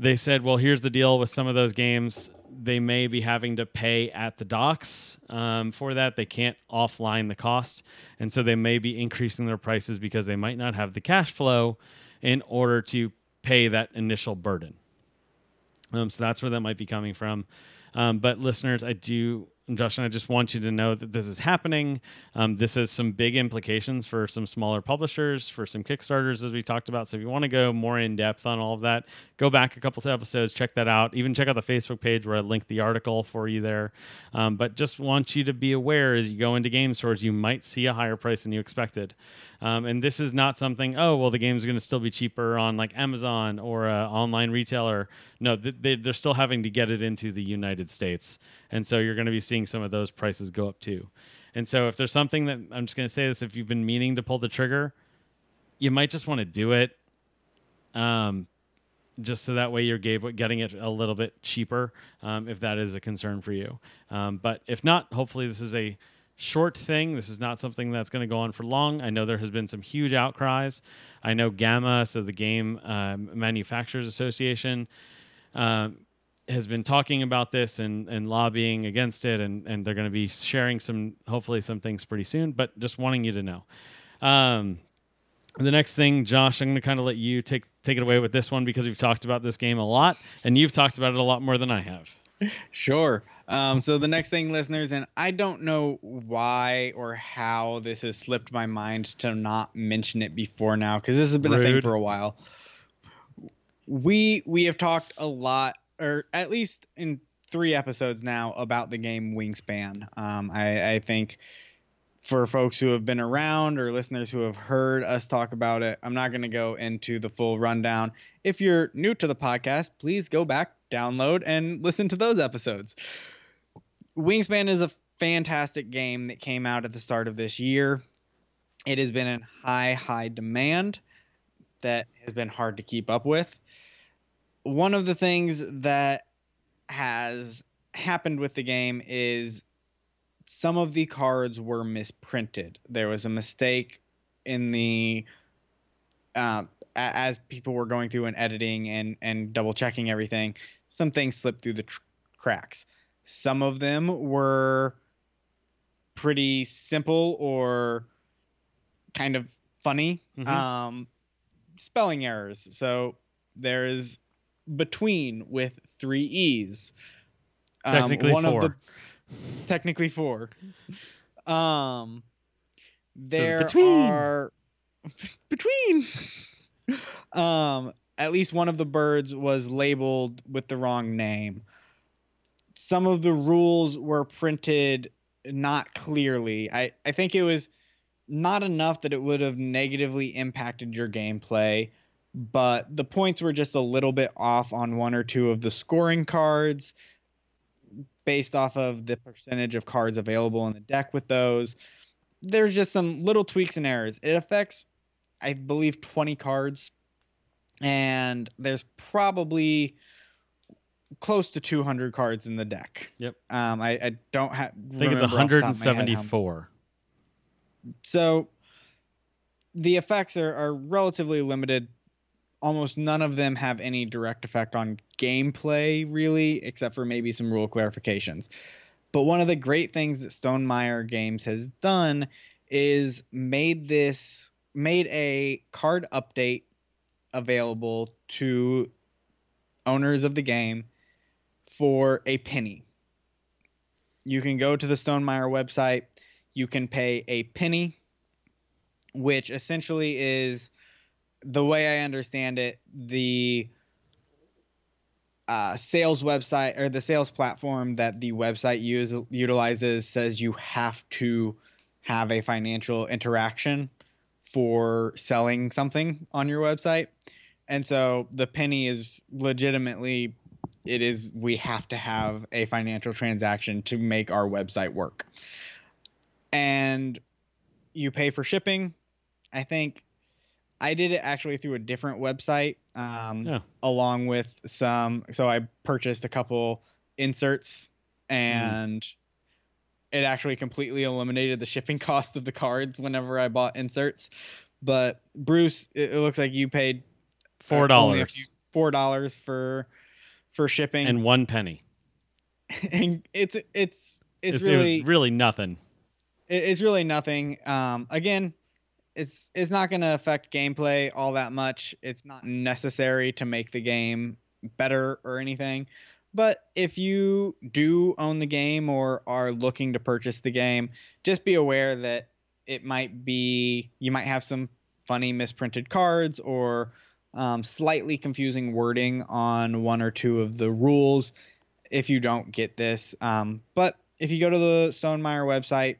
They said, well, here's the deal with some of those games they may be having to pay at the docks um, for that. They can't offline the cost. And so they may be increasing their prices because they might not have the cash flow in order to pay that initial burden. Um, so that's where that might be coming from. Um, but listeners, I do Justin, I just want you to know that this is happening. Um, this has some big implications for some smaller publishers, for some Kickstarters, as we talked about. So if you want to go more in depth on all of that, go back a couple of episodes, check that out. Even check out the Facebook page where I linked the article for you there. Um, but just want you to be aware as you go into game stores, you might see a higher price than you expected. Um, and this is not something, oh, well, the game is going to still be cheaper on like Amazon or online retailer. No, they, they're still having to get it into the United States. And so you're going to be seeing some of those prices go up too. And so if there's something that I'm just going to say this, if you've been meaning to pull the trigger, you might just want to do it. Um, just so that way you're getting it a little bit cheaper um, if that is a concern for you. Um, but if not, hopefully this is a short thing. This is not something that's going to go on for long. I know there has been some huge outcries. I know GAMA, so the Game uh, Manufacturers Association, uh, has been talking about this and, and lobbying against it, and, and they're going to be sharing some, hopefully, some things pretty soon. But just wanting you to know. Um, the next thing, Josh, I'm going to kind of let you take take it away with this one because we've talked about this game a lot, and you've talked about it a lot more than I have. Sure. Um, so the next thing, listeners, and I don't know why or how this has slipped my mind to not mention it before now because this has been Rude. a thing for a while. We we have talked a lot, or at least in three episodes now, about the game Wingspan. Um, I, I think for folks who have been around or listeners who have heard us talk about it, I'm not going to go into the full rundown. If you're new to the podcast, please go back, download, and listen to those episodes. Wingspan is a fantastic game that came out at the start of this year. It has been in high, high demand that has been hard to keep up with. One of the things that has happened with the game is some of the cards were misprinted. There was a mistake in the uh, as people were going through and editing and and double checking everything. Some things slipped through the tr- cracks. Some of them were pretty simple or kind of funny. Mm-hmm. Um, spelling errors. So there is between with three e's. Um, Technically one four. Of the, technically four. Um, there so between. are between. um, at least one of the birds was labeled with the wrong name. Some of the rules were printed not clearly. I, I think it was not enough that it would have negatively impacted your gameplay, but the points were just a little bit off on one or two of the scoring cards based off of the percentage of cards available in the deck with those. There's just some little tweaks and errors. It affects, I believe, 20 cards, and there's probably close to 200 cards in the deck. Yep. Um, I, I don't have. I think it's 174. So the effects are, are relatively limited almost none of them have any direct effect on gameplay, really, except for maybe some rule clarifications. But one of the great things that Stonemaier Games has done is made this made a card update available to owners of the game for a penny. You can go to the Stonemaier website, you can pay a penny, which essentially is the way I understand it, the uh, sales website or the sales platform that the website use, utilizes says you have to have a financial interaction for selling something on your website. And so the penny is legitimately it is we have to have a financial transaction to make our website work. And you pay for shipping. I think I did it actually through a different website, um, Yeah. along with some. So I purchased a couple inserts, and it actually completely eliminated the shipping cost of the cards whenever I bought inserts. But Bruce, it, it looks like you paid uh, Four dollars Four dollars for for shipping, and one penny. and it's it's it's, It's, really it really nothing. it- it's really nothing. Um, again, it's it's not going to affect gameplay all that much. It's not necessary to make the game better or anything. But if you do own the game or are looking to purchase the game, just be aware that it might be you might have some funny misprinted cards or um, slightly confusing wording on one or two of the rules if you don't get this. Um, but if you go to the Stonemaier website,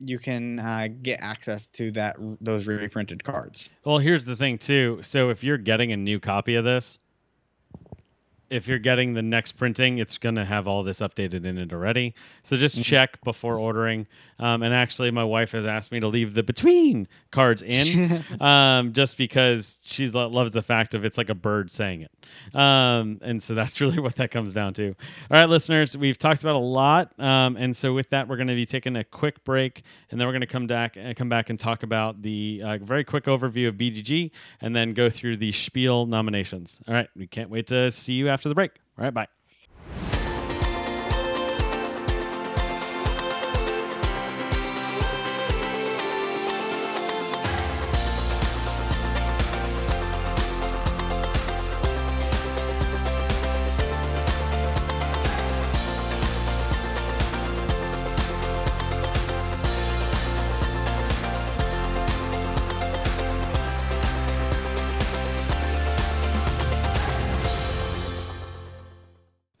you can uh, get access to that those reprinted cards. Well, here's the thing too. So if you're getting a new copy of this, if you're getting the next printing, it's going to have all this updated in it already. So just check before ordering. Um, and actually, my wife has asked me to leave the between cards in, um, just because she lo- loves the fact of it's like a bird saying it. Um, and so that's really what that comes down to. All right, listeners, we've talked about a lot, um, and so with that, we're going to be taking a quick break, and then we're going to come back uh, come back and talk about the uh, very quick overview of BGG, and then go through the Spiel nominations. All right, we can't wait to see you after the break. All right, bye.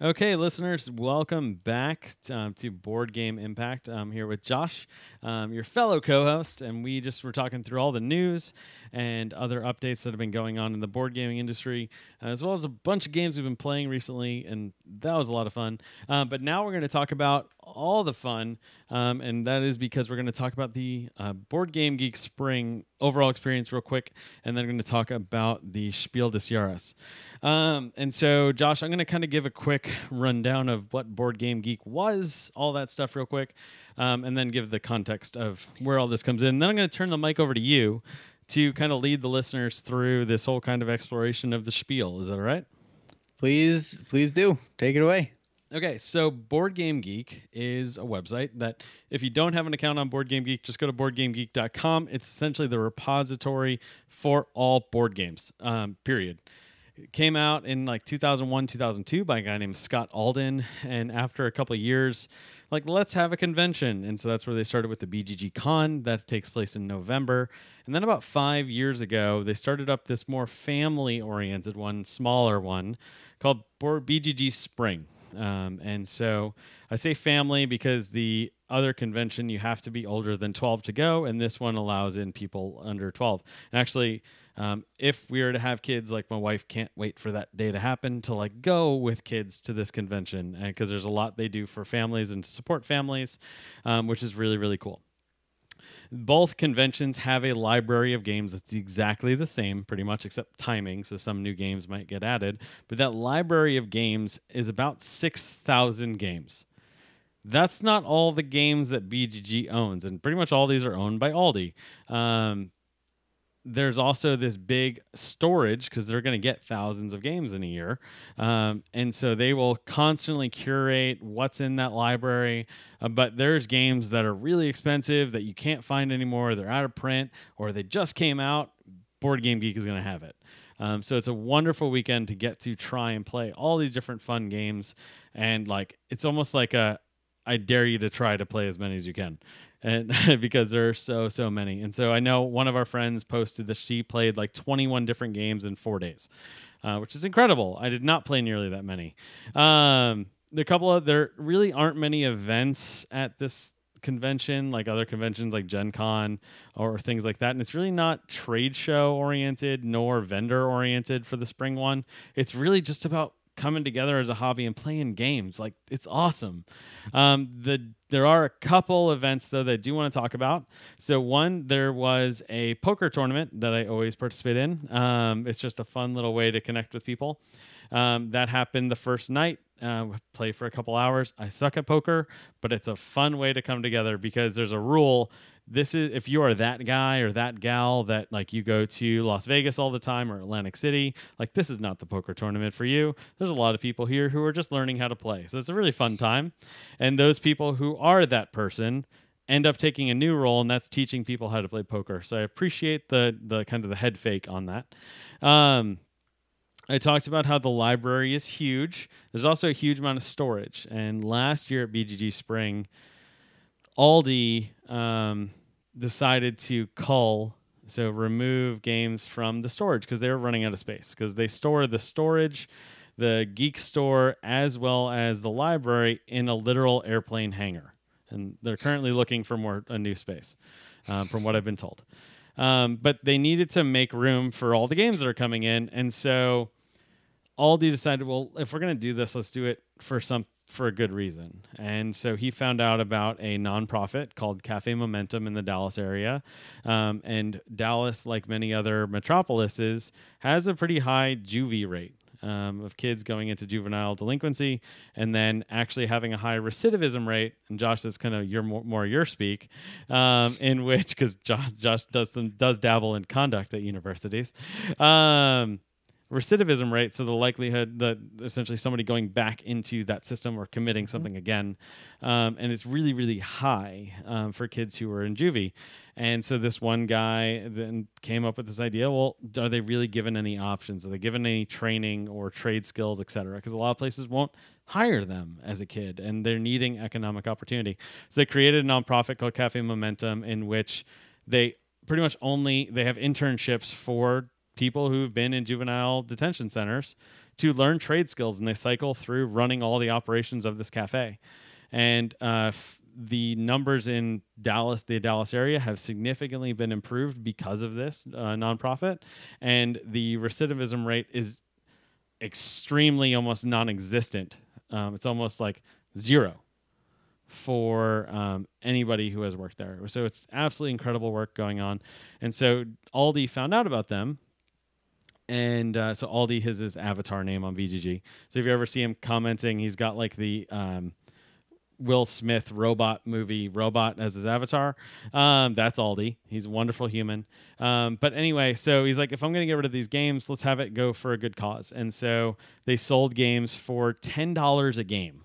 Okay, listeners, welcome back um, to Board Game Impact. I'm here with Josh, um, your fellow co host, and we just were talking through all the news and other updates that have been going on in the board gaming industry, as well as a bunch of games we've been playing recently, and that was a lot of fun. Uh, but now we're going to talk about all the fun, um, and that is because we're going to talk about the uh, Board Game Geek Spring overall experience real quick, and then I'm going to talk about the Spiel des Jahres. Um, and so, Josh, I'm going to kind of give a quick rundown of what Board Game Geek was, all that stuff, real quick, um, and then give the context of where all this comes in. And then I'm going to turn the mic over to you to kind of lead the listeners through this whole kind of exploration of the Spiel. Is that all right? Please, please do. Take it away. Okay, so Board Game Geek is a website that if you don't have an account on Board Game Geek, just go to boardgamegeek.com. It's essentially the repository for all board games. Um, period. It came out in like 2001, 2002 by a guy named Scott Alden, and after a couple of years, like let's have a convention, and so that's where they started with the BGG Con that takes place in November, and then about five years ago, they started up this more family-oriented one, smaller one, called BGG Spring. Um, and so I say family because the other convention you have to be older than 12 to go, and this one allows in people under 12. And actually, um, if we were to have kids, like my wife can't wait for that day to happen to like go with kids to this convention because there's a lot they do for families and to support families, um, which is really really cool. Both conventions have a library of games that's exactly the same, pretty much, except timing. So some new games might get added. But that library of games is about 6,000 games. That's not all the games that BGG owns. And pretty much all these are owned by Aldie. Um, there's also this big storage because they're going to get thousands of games in a year. Um, and so they will constantly curate what's in that library. Uh, but there's games that are really expensive that you can't find anymore. They're out of print or they just came out. Board Game Geek is going to have it. Um, so it's a wonderful weekend to get to try and play all these different fun games. And like, it's almost like a, I dare you to try to play as many as you can and because there are so so many and so i know one of our friends posted that she played like 21 different games in four days uh, which is incredible. I did not play nearly that many. Um, the couple of there really aren't many events at this convention like other conventions like Gen Con or things like that. And it's really not trade show oriented nor vendor oriented for the spring one. It's really just about coming together as a hobby and playing games. Like it's awesome. Um, the there are a couple events though that I do want to talk about. So one, there was a poker tournament that I always participate in. Um, it's just a fun little way to connect with people. Um, that happened the first night. Uh, play for a couple hours. I suck at poker, but it's a fun way to come together because there's a rule. This is if you are that guy or that gal that like you go to Las Vegas all the time or Atlantic City, like this is not the poker tournament for you. There's a lot of people here who are just learning how to play. So it's a really fun time. And those people who are that person end up taking a new role and that's teaching people how to play poker. So I appreciate the the kind of the head fake on that. Um, I talked about how the library is huge. There's also a huge amount of storage. And last year at BGG Spring, Aldie um, decided to cull, so remove games from the storage because they were running out of space. Because they store the storage, the geek store, as well as the library in a literal airplane hangar. And they're currently looking for more a new space, um, from what I've been told. Um, but they needed to make room for all the games that are coming in, and so Aldie decided, well, if we're going to do this, let's do it for some for a good reason. And so he found out about a nonprofit called Cafe Momentum in the Dallas area. Um, and Dallas, like many other metropolises, has a pretty high juvie rate. Um, of kids going into juvenile delinquency and then actually having a high recidivism rate and josh is kind of your more, more your speak um, in which because josh, josh, does some does dabble in conduct at universities um, recidivism rate, so the likelihood that essentially somebody going back into that system or committing Mm-hmm. something again, um, and it's really really high um, for kids who are in juvie. And so this one guy then came up with this idea. Well, are they really given any options? Are they given any training or trade skills, et cetera? Because a lot of places won't hire them as a kid, and they're needing economic opportunity. So they created a nonprofit called Cafe Momentum, in which they pretty much only they have internships for people who've been in juvenile detention centers to learn trade skills and they cycle through running all the operations of this cafe and uh, f- the numbers in dallas the dallas area have significantly been improved because of this uh, nonprofit and the recidivism rate is extremely almost non-existent um, it's almost like zero for um, anybody who has worked there. So it's absolutely incredible work going on. And so Aldie found out about them. And uh, so Aldie has his avatar name on BGG. So if you ever see him commenting, he's got like the um, Will Smith robot movie robot as his avatar. Um, that's Aldie. He's a wonderful human. Um, but anyway, so he's like, if I'm going to get rid of these games, let's have it go for a good cause. And so they sold games for $10 a game.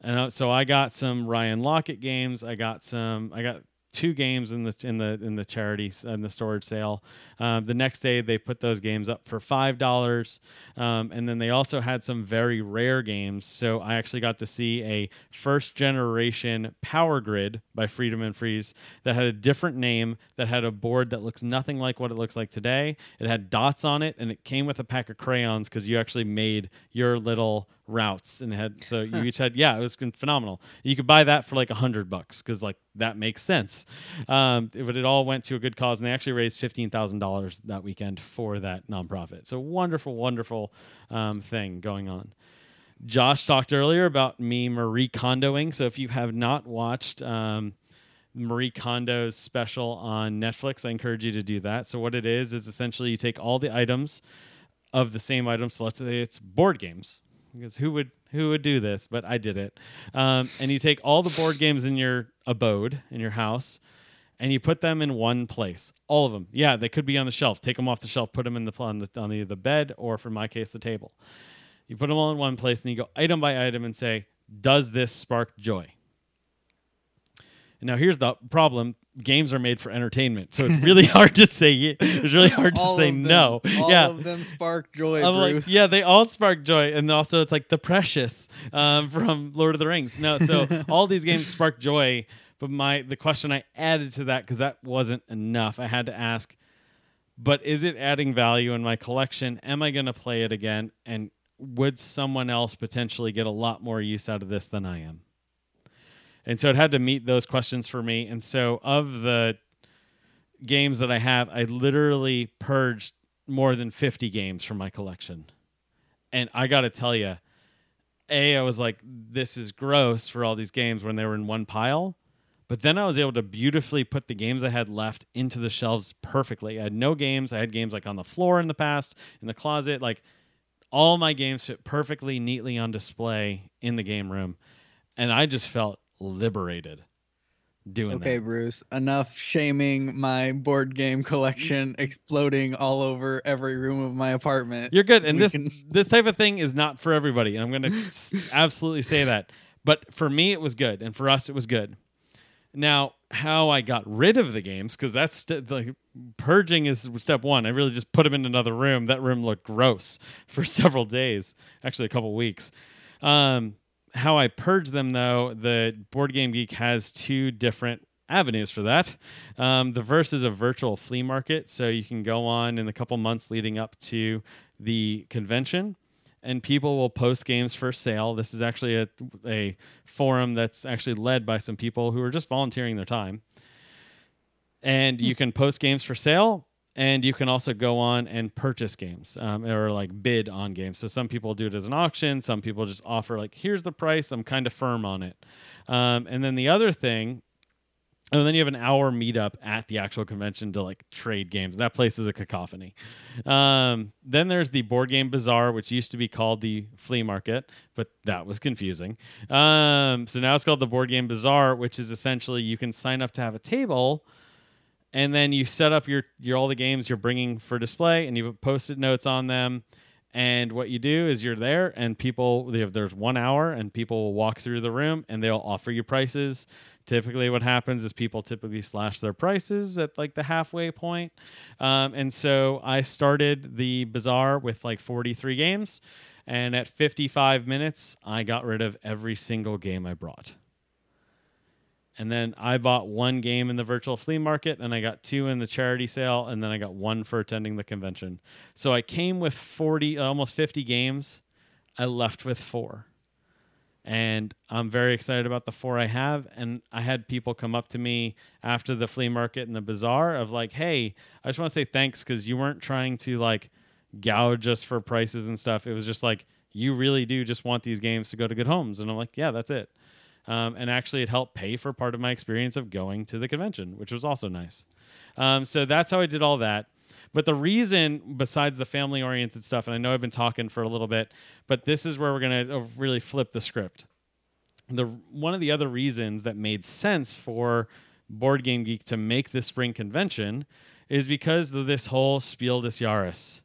And uh, so I got some Ryan Laukat games. I got some. I got two games in the in the in the charity in the storage sale. Um, the next day they put those games up for five dollars, um, and then they also had some very rare games. So I actually got to see a first generation Power Grid by Friedemann Friese that had a different name that had a board that looks nothing like what it looks like today. It had dots on it, and it came with a pack of crayons because you actually made your little routes and had so you each had yeah it was phenomenal you could buy that for like a hundred bucks because like that makes sense um, but it all went to a good cause and they actually raised $15000 that weekend for that nonprofit so wonderful wonderful um, thing going on josh talked earlier about me marie kondoing so if you have not watched um, Marie Kondo's special on Netflix. I encourage you to do that. So what it is is essentially you take all the items of the same items. So let's say it's board games, because who would who would do this? But I did it. Um, and you take all the board games in your abode in your house, and you put them in one place. All of them. Yeah, they could be on the shelf. Take them off the shelf. Put them in the on the on either the bed or, for my case, the table. You put them all in one place, and you go item by item and say, "Does this spark joy?" Now here's the problem: games are made for entertainment, so it's really hard to say. It's really hard to say them- no. All yeah, of them spark joy, like, yeah, they all spark joy, and also it's like the precious um, from Lord of the Rings. No, so all these games spark joy, but my the question I added to that because that wasn't enough. I had to ask, but is it adding value in my collection? Am I going to play it again? And would someone else potentially get a lot more use out of this than I am? And so it had to meet those questions for me. And so of the games that I have, I literally purged more than 50 games from my collection. And I got to tell you, A, I was like, this is gross for all these games when they were in one pile. But then I was able to beautifully put the games I had left into the shelves perfectly. I had no games. I had games like on the floor in the past, in the closet. Like all my games fit perfectly, neatly on display in the game room. And I just felt liberated doing Okay, that. Bruce. Enough shaming my board game collection exploding all over every room of my apartment. You're good. And We this can- this type of thing is not for everybody. And I'm going to absolutely say that. But for me, it was good, and for us, it was good. Now, how I got rid of the games because that's st- like purging is step one. I really just put them in another room. That room looked gross for several days, actually a couple weeks. Um, how I purge them though, the Board Game Geek has two different avenues for that. Um, the Verse is a virtual flea market, so you can go on in the couple months leading up to the convention, and people will post games for sale. This is actually a, a forum that's actually led by some people who are just volunteering their time. And you can post games for sale, and you can also go on and purchase games um, or like bid on games. So some people do it as an auction, some people just offer like, here's the price. I'm kind of firm on it. Um, and then the other thing and then you have an hour meetup at the actual convention to like trade games. That place is a cacophony. Um, then there's the board game bazaar, which used to be called the flea market, but that was confusing. Um, so now it's called the board game bazaar, which is essentially you can sign up to have a table, and then you set up your your all the games you're bringing for display, and you put post-it notes on them. And what you do is you're there, and people there's one hour, and people will walk through the room, and they'll offer you prices typically what happens is people typically slash their prices at like the halfway point. Um, and so i started the bazaar with like 43 games and at 55 minutes i got rid of every single game i brought and then i bought one game in the virtual flea market and i got two in the charity sale and then i got one for attending the convention so i came with 40 uh, almost 50 games i left with four and I'm very excited about the four I have. And I had people come up to me after the flea market and the bazaar of like, "Hey, I just want to say thanks because you weren't trying to like gouge us for prices and stuff. It was just like you really do just want these games to go to good homes." And I'm like, "Yeah, that's it." Um, and actually, it helped pay for part of my experience of going to the convention, which was also nice. Um, so that's how I did all that. But the reason, besides the family oriented stuff, and I know I've been talking for a little bit, but this is where we're going to really flip the script. The one of the other reasons that made sense for Board Game Geek to make this spring convention is because of this whole Spiel des Jahres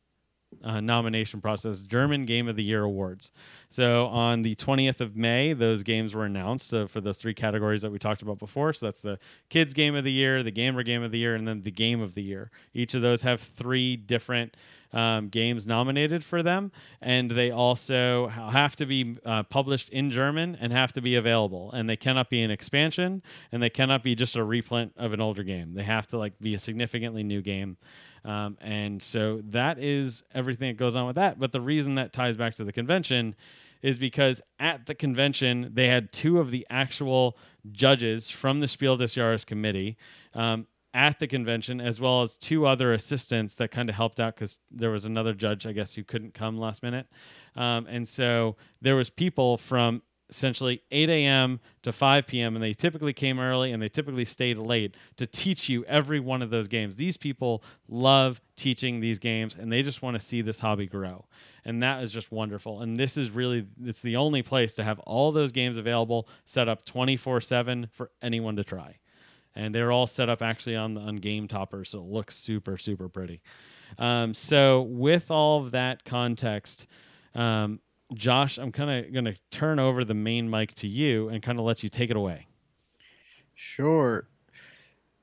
uh, nomination process, German Game of the Year awards. So on the 20th of May, those games were announced for those three categories that we talked about before. So that's the Kids Game of the Year, the Gamer Game of the Year, and then the Game of the Year. Each of those have three different um, games nominated for them, and they also have to be uh, published in German and have to be available. And they cannot be an expansion, and they cannot be just a reprint of an older game. They have to like be a significantly new game. Um, and so that is everything that goes on with that. But the reason that ties back to the convention is because at the convention they had two of the actual judges from the Spiel des Jahres committee um, at the convention, as well as two other assistants that kind of helped out because there was another judge, I guess, who couldn't come last minute, um, and so there was people from essentially 8 a.m. to 5 p.m. and they typically came early and they typically stayed late to teach you every one of those games. These people love teaching these games and they just want to see this hobby grow. And that is just wonderful. And this is really it's the only place to have all those games available set up 24/7 for anyone to try. And they're all set up actually on the on Game Topper, so it looks super super pretty. Um, so with all of that context, um, Josh, I'm kind of going to turn over the main mic to you and kind of let you take it away. Sure.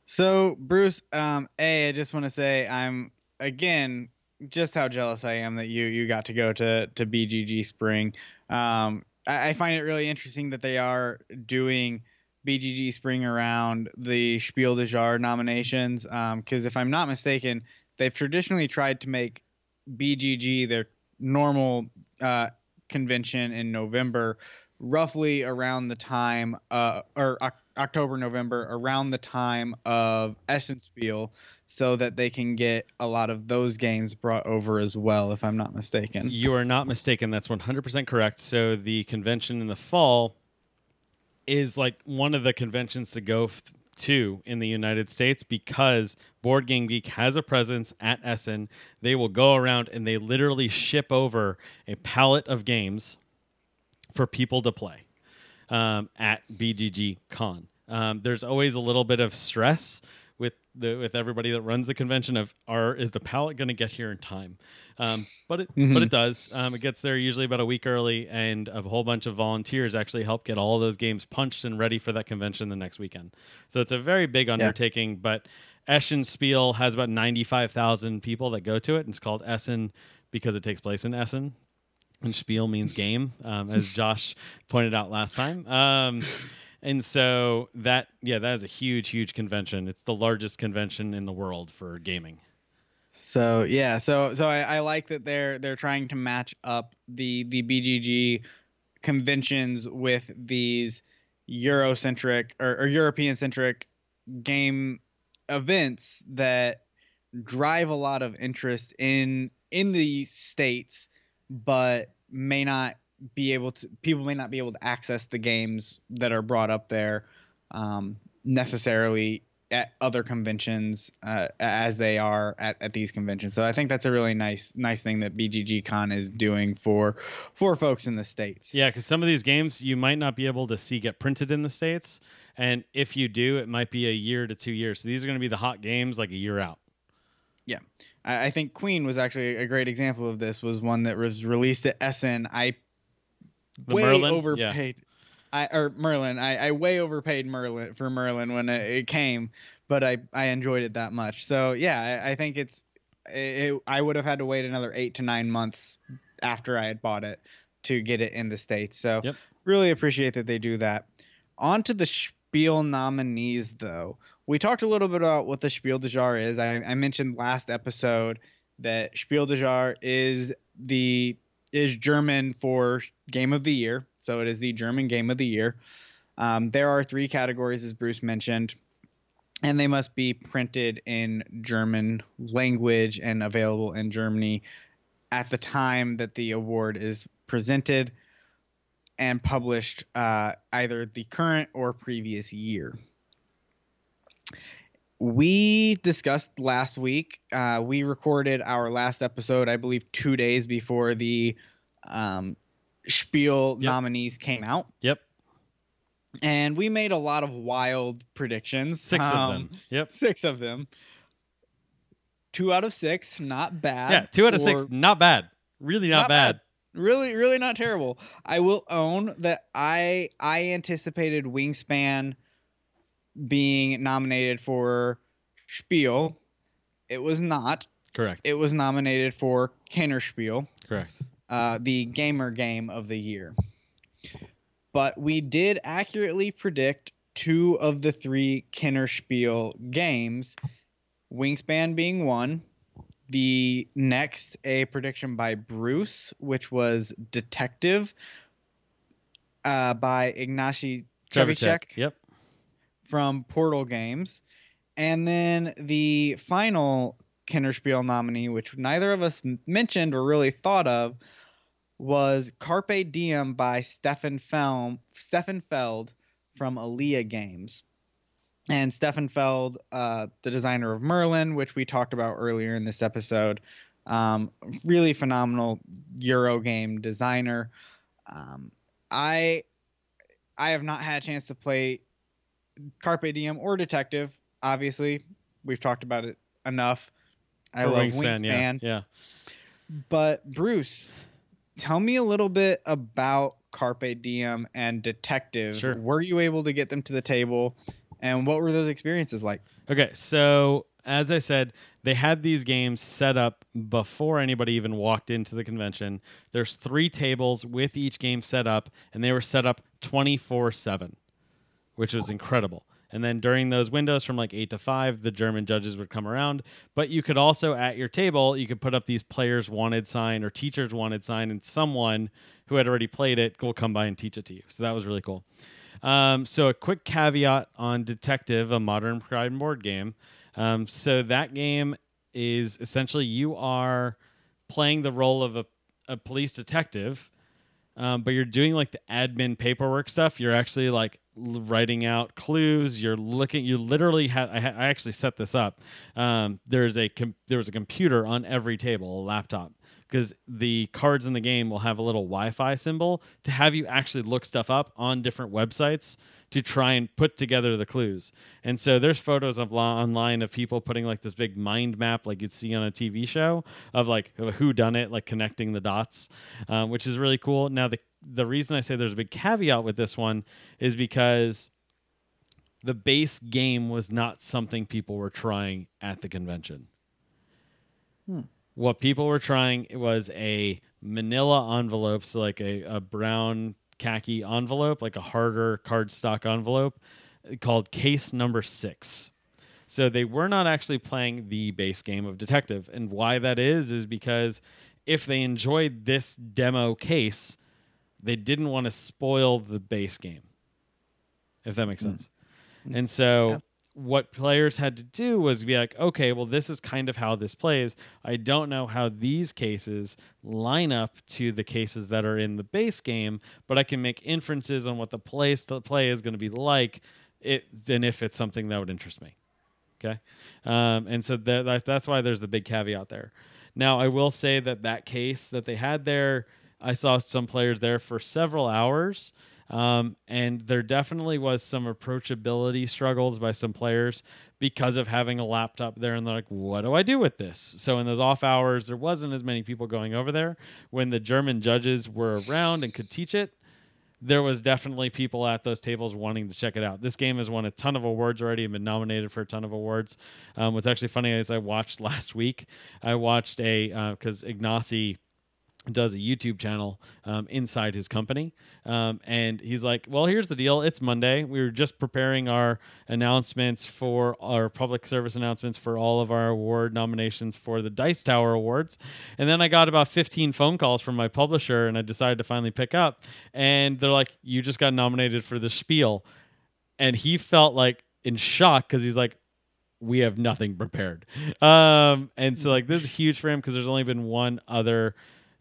So, Bruce, um, a, I just want to say I'm again just how jealous I am that you you got to go to to BGG Spring. Um, I, I find it really interesting that they are doing BGG Spring around the Spiel des Jahres nominations. Because if I'm not mistaken, they've traditionally tried to make BGG their normal uh, convention in November, roughly around the time, uh, or October, November, around the time of Essen Spiel, so that they can get a lot of those games brought over as well, if I'm not mistaken. You are not mistaken. That's 100% correct. So the convention in the fall is like one of the conventions to go f- to in the United States because Board Game Geek has a presence at Essen. They will go around and they literally ship over a pallet of games for people to play um, at BGG Con. Um, there's always a little bit of stress with the with everybody that runs the convention of are is the pallet going to get here in time? Um, but it but it does. Um, it gets there usually about a week early and a whole bunch of volunteers actually help get all those games punched and ready for that convention the next weekend. So it's a very big undertaking but Essen Spiel has about 95,000 people that go to it and it's called Essen because it takes place in Essen. And Spiel means game, um, as Josh pointed out last time. Um, and so that, yeah, that is a huge, huge convention. It's the largest convention in the world for gaming. So yeah, so so I, I like that they're they're trying to match up the the BGG conventions with these Eurocentric or, or European centric game events that drive a lot of interest in in the states, but may not be able to people may not be able to access the games that are brought up there um, necessarily at other conventions uh, as they are at, at these conventions. So I think that's a really nice nice thing that BGG Con is doing for for folks in the states. Yeah, because some of these games you might not be able to see get printed in the states, and if you do, it might be a year to two years. So these are going to be the hot games like a year out. Yeah, I, I think Queen was actually a great example of this. Was one that was released at Essen. I The way Merlin? overpaid. I or Merlin. I, I way overpaid Merlin for Merlin when it, it came, but I I enjoyed it that much. So yeah, I, I think it's it, I would have had to wait another eight to nine months after I had bought it to get it in the states. So Yep. really appreciate that they do that. On to the Spiel nominees though. We talked a little bit about what the Spiel des Jahres is. I, I mentioned last episode that Spiel des Jahres is the is German for Game of the Year. So it is the German Game of the Year. Um, there are three categories, as Bruce mentioned, and they must be printed in German language and available in Germany at the time that the award is presented and published uh, either the current or previous year. We discussed last week. Uh, we recorded our last episode, I believe, two days before the um, Spiel Yep. nominees came out, Yep, and we made a lot of wild predictions. six of Um, them. Yep. Six of them. Two out of six, not bad. Yeah, two out of six, not bad. Really not, Not bad. bad. Really, really not terrible. I will own that I I anticipated Wingspan being nominated for Spiel. It was not. Correct. It was nominated for Kennerspiel, Correct. uh, the gamer game of the year. But we did accurately predict two of the three Kennerspiel games, Wingspan being one. The next, a prediction by Bruce, which was Detective uh, by Ignacy Trzewiczek Yep. From Portal Games. And then the final Kennerspiel nominee, which neither of us mentioned or really thought of, was Carpe Diem by Stefan Feld, Stefan Feld from alea Games. And Stefan Feld, uh, the designer of Merlin, which we talked about earlier in this episode, um, really phenomenal Euro game designer. Um, I I have not had a chance to play Carpe Diem or Detective. Obviously, we've talked about it enough. I For love Wingspan, Wingspan, yeah. Yeah. but Bruce, tell me a little bit about Carpe Diem and Detective. Sure. Were you able to get them to the table, and what were those experiences like? Okay, so as I said, they had these games set up before anybody even walked into the convention. There's three tables with each game set up, and they were set up 24 7, which was incredible. And then during those windows from like 8 to 5, the German judges would come around. But you could also, at your table, you could put up these players wanted sign or teachers wanted sign, and someone who had already played it will come by and teach it to you. So that was really cool. Um, so a quick caveat on Detective, a modern crime board game. Um, so that game is essentially you are playing the role of a, a police detective um, but you're doing like the admin paperwork stuff. You're actually like l- writing out clues. You're looking. You literally had. I, ha- I actually set this up. Um, there's a com- there was a computer on every table, a laptop, because the cards in the game will have a little Wi-Fi symbol to have you actually look stuff up on different websites to try and put together the clues. And so there's photos of online of people putting like this big mind map, like you'd see on a TV show, of like who done it, like connecting the dots, um, which is really cool. Now the the reason I say there's a big caveat with this one is because the base game was not something people were trying at the convention. Hmm. What people were trying was a manila envelope, so like a, a brown khaki envelope, like a harder cardstock envelope called case number six. So they were not actually playing the base game of detective. And why that is, is because if they enjoyed this demo case, they didn't want to spoil the base game, if that makes hmm. sense. And so. What players had to do was be like, okay, well, this is kind of how this plays. I don't know how these cases line up to the cases that are in the base game, but I can make inferences on what the place the play is going to be like, it and if it's something that would interest me. Okay, um, and so that, that that's why there's the big caveat there. Now, I will say that that case that they had there, I saw some players there for several hours. Um, and there definitely was some approachability struggles by some players because of having a laptop there and they're like what do i do with this so in those off hours there wasn't as many people going over there when the german judges were around and could teach it there was definitely people at those tables wanting to check it out. This game has won a ton of awards already and been nominated for a ton of awards. Um, what's actually funny is I watched last week. I watched a because Ignacy does a YouTube channel um, inside his company. Um, and he's like, Well, here's the deal. It's Monday. We were just preparing our announcements for our public service announcements for all of our award nominations for the Dice Tower Awards. And then I got about 15 phone calls from my publisher and I decided to finally pick up. And they're like, You just got nominated for the spiel. And he felt like in shock because he's like, we have nothing prepared. Um, and so like this is huge for him because there's only been one other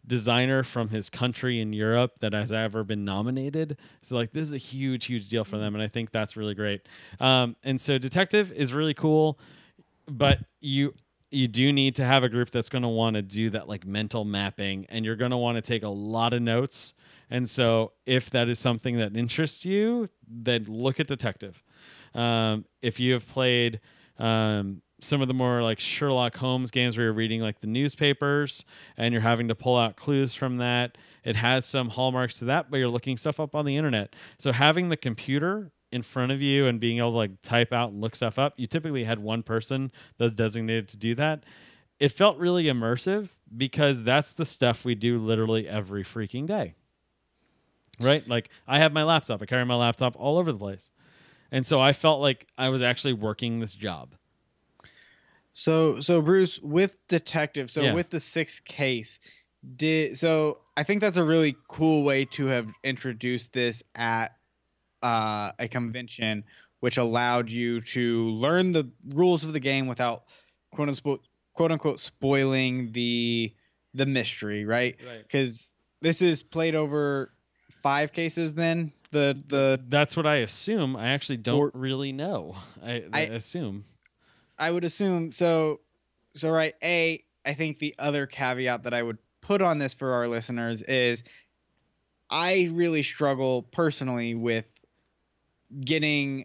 designer from his country in Europe that has ever been nominated. So like this is a huge, huge deal for them, and I think that's really great. Um, and so Detective is really cool, but you you do need to have a group that's going to want to do that like mental mapping, and you're going to want to take a lot of notes. And so if that is something that interests you, then look at Detective. Um, if you have played um, some of the more like Sherlock Holmes games where you're reading like the newspapers and you're having to pull out clues from that. It has some hallmarks to that, but you're looking stuff up on the internet. So having the computer in front of you and being able to like type out and look stuff up, you typically had one person that's designated to do that. It felt really immersive because that's the stuff we do literally every freaking day. Right? Like I have my laptop. I carry my laptop all over the place. And so I felt like I was actually working this job. So so Bruce with detective, so Yeah. with the sixth case, did so I think that's a really cool way to have introduced this at uh, a convention, which allowed you to learn the rules of the game without quote unquote quote unquote spoiling the the mystery, right? Right. Because this is played over five cases. Then the the That's what I assume. I actually don't Or- really know. I I- assume. I would assume so. So right, a I think the other caveat that I would put on this for our listeners is, I really struggle personally with getting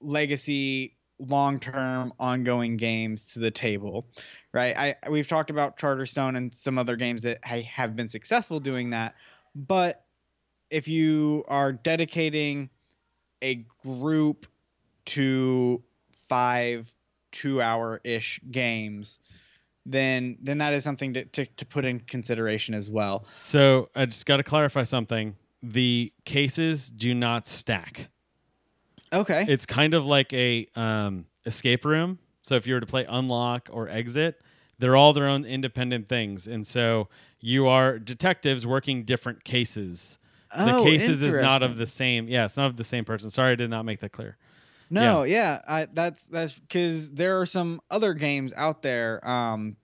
legacy long-term ongoing games to the table right i we've talked about charterstone and some other games that ha- have been successful doing that but if you are dedicating a group to five two hour ish games then then that is something to, to, to put in consideration as well So I just got to clarify something. The cases do not stack. Okay. It's kind of like a um, escape room. So if you were to play unlock or exit, they're all their own independent things, and so you are detectives working different cases. The Oh, cases is not of the same. Yeah, it's not of the same person. Sorry, I did not make that clear. No, yeah, I, that's that's because there are some other games out there um,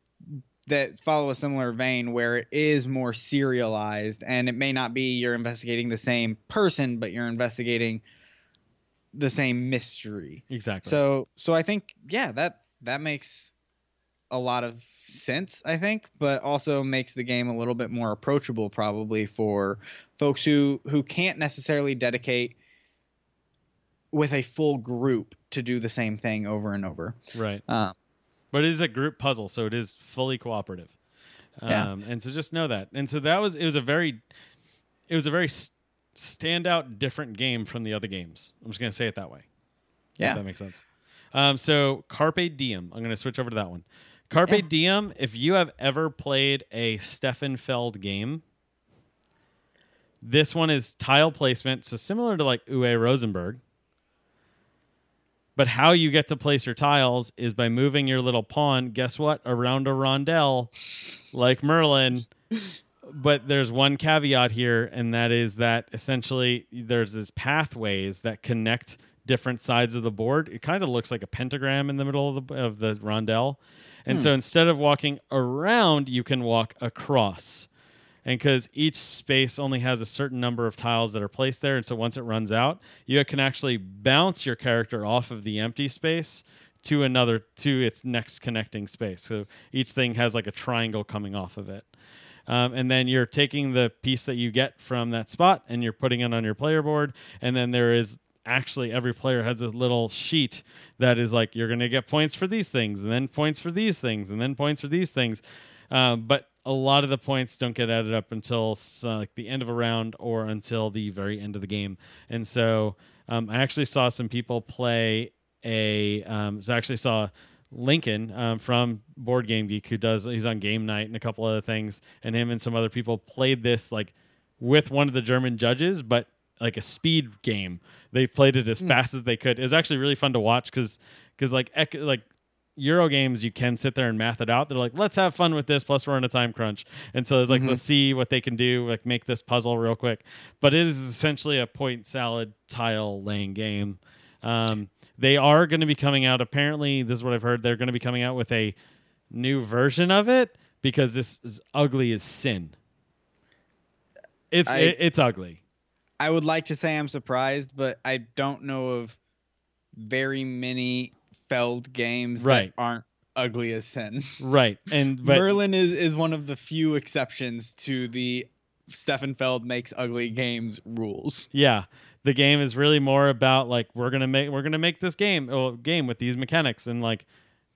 that follow a similar vein where it is more serialized, and it may not be you're investigating the same person, but you're investigating the same mystery. Exactly. So, so I think yeah, that that makes a lot of sense. I think, but also makes the game a little bit more approachable, probably for folks who who can't necessarily dedicate with a full group to do the same thing over and over. right. Um, but it is a group puzzle, so it is fully cooperative. Yeah. Um, and so just know that. And so that was it was a very it was a very standout different game from the other games. I'm just gonna say it that way. Yeah. If that makes sense. Um, so Carpe Diem. I'm gonna switch over to that one. Carpe Yeah. Diem. If you have ever played a Stefan Feld game, this one is tile placement, so similar to like Uwe Rosenberg. But how you get to place your tiles is by moving your little pawn, guess what? Around a rondelle, like Merlin. But there's one caveat here, and that is that essentially there's this pathways that connect different sides of the board. It kind of looks like a pentagram in the middle of the of the rondelle. And hmm. so instead of walking around, you can walk across. And because each space only has a certain number of tiles that are placed there, and so once it runs out, you can actually bounce your character off of the empty space to another to its next connecting space. So each thing has like a triangle coming off of it. Um, and then you're taking the piece that you get from that spot and you're putting it on your player board. And then there is actually every player has this little sheet that is like you're going to get points for these things, and then points for these things, and then points for these things. Um, but a lot of the points don't get added up until uh, like the end of a round or until the very end of the game. And so um, I actually saw some people play a. Um, so I actually saw Lincoln um, from Board Game Geek, who does he's on Game Night and a couple other things, and him and some other people played this like with one of the German judges, but like a speed game. They played it as fast as they could. It was actually really fun to watch because because like ec- like Euro games, you can sit there and math it out. They're like, let's have fun with this. Plus, we're in a time crunch, and so it's like, let's see what they can do, like make this puzzle real quick. But it is essentially a point salad tile laying game. Um, they are going to be coming out. Apparently, this is what I've heard. They're going to be coming out with a new version of it because this is ugly as sin. It's I- it, it's ugly. I would like to say I'm surprised, but I don't know of very many Feld games Right. that aren't ugly as sin. Right. And but Merlin is is one of the few exceptions to the Stefan Feld makes ugly games rules. yeah, the game is really more about like we're going to make we're going to make this game oh, game with these mechanics and like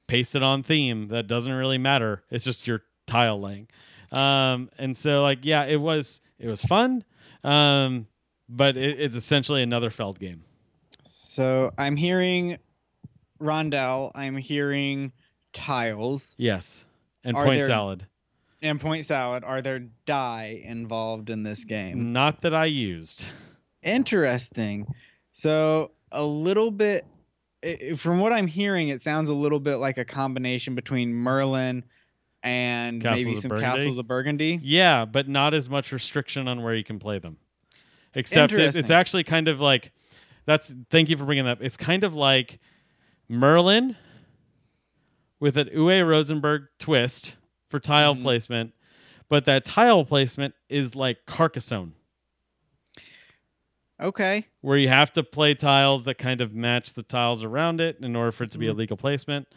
paste it on theme. That doesn't really matter. It's just your tile laying. Um and so like yeah, it was it was fun. Um but it, it's essentially another Feld game. So I'm hearing rondelle, I'm hearing tiles, Yes. And Are point there- salad. and point salad. Are there die involved in this game? Not that I used. Interesting. So a little bit, from what I'm hearing, it sounds a little bit like a combination between Merlin and Castles maybe some Burgundy? Castles of Burgundy. Yeah, but not as much restriction on where you can play them. Except it, it's actually kind of like that's. Thank you for bringing that up. It's kind of like Merlin with an Uwe Rosenberg twist for tile Mhm. placement, but that tile placement is like Carcassonne, Okay. where you have to play tiles that kind of match the tiles around it in order for it to be a Mhm. legal placement.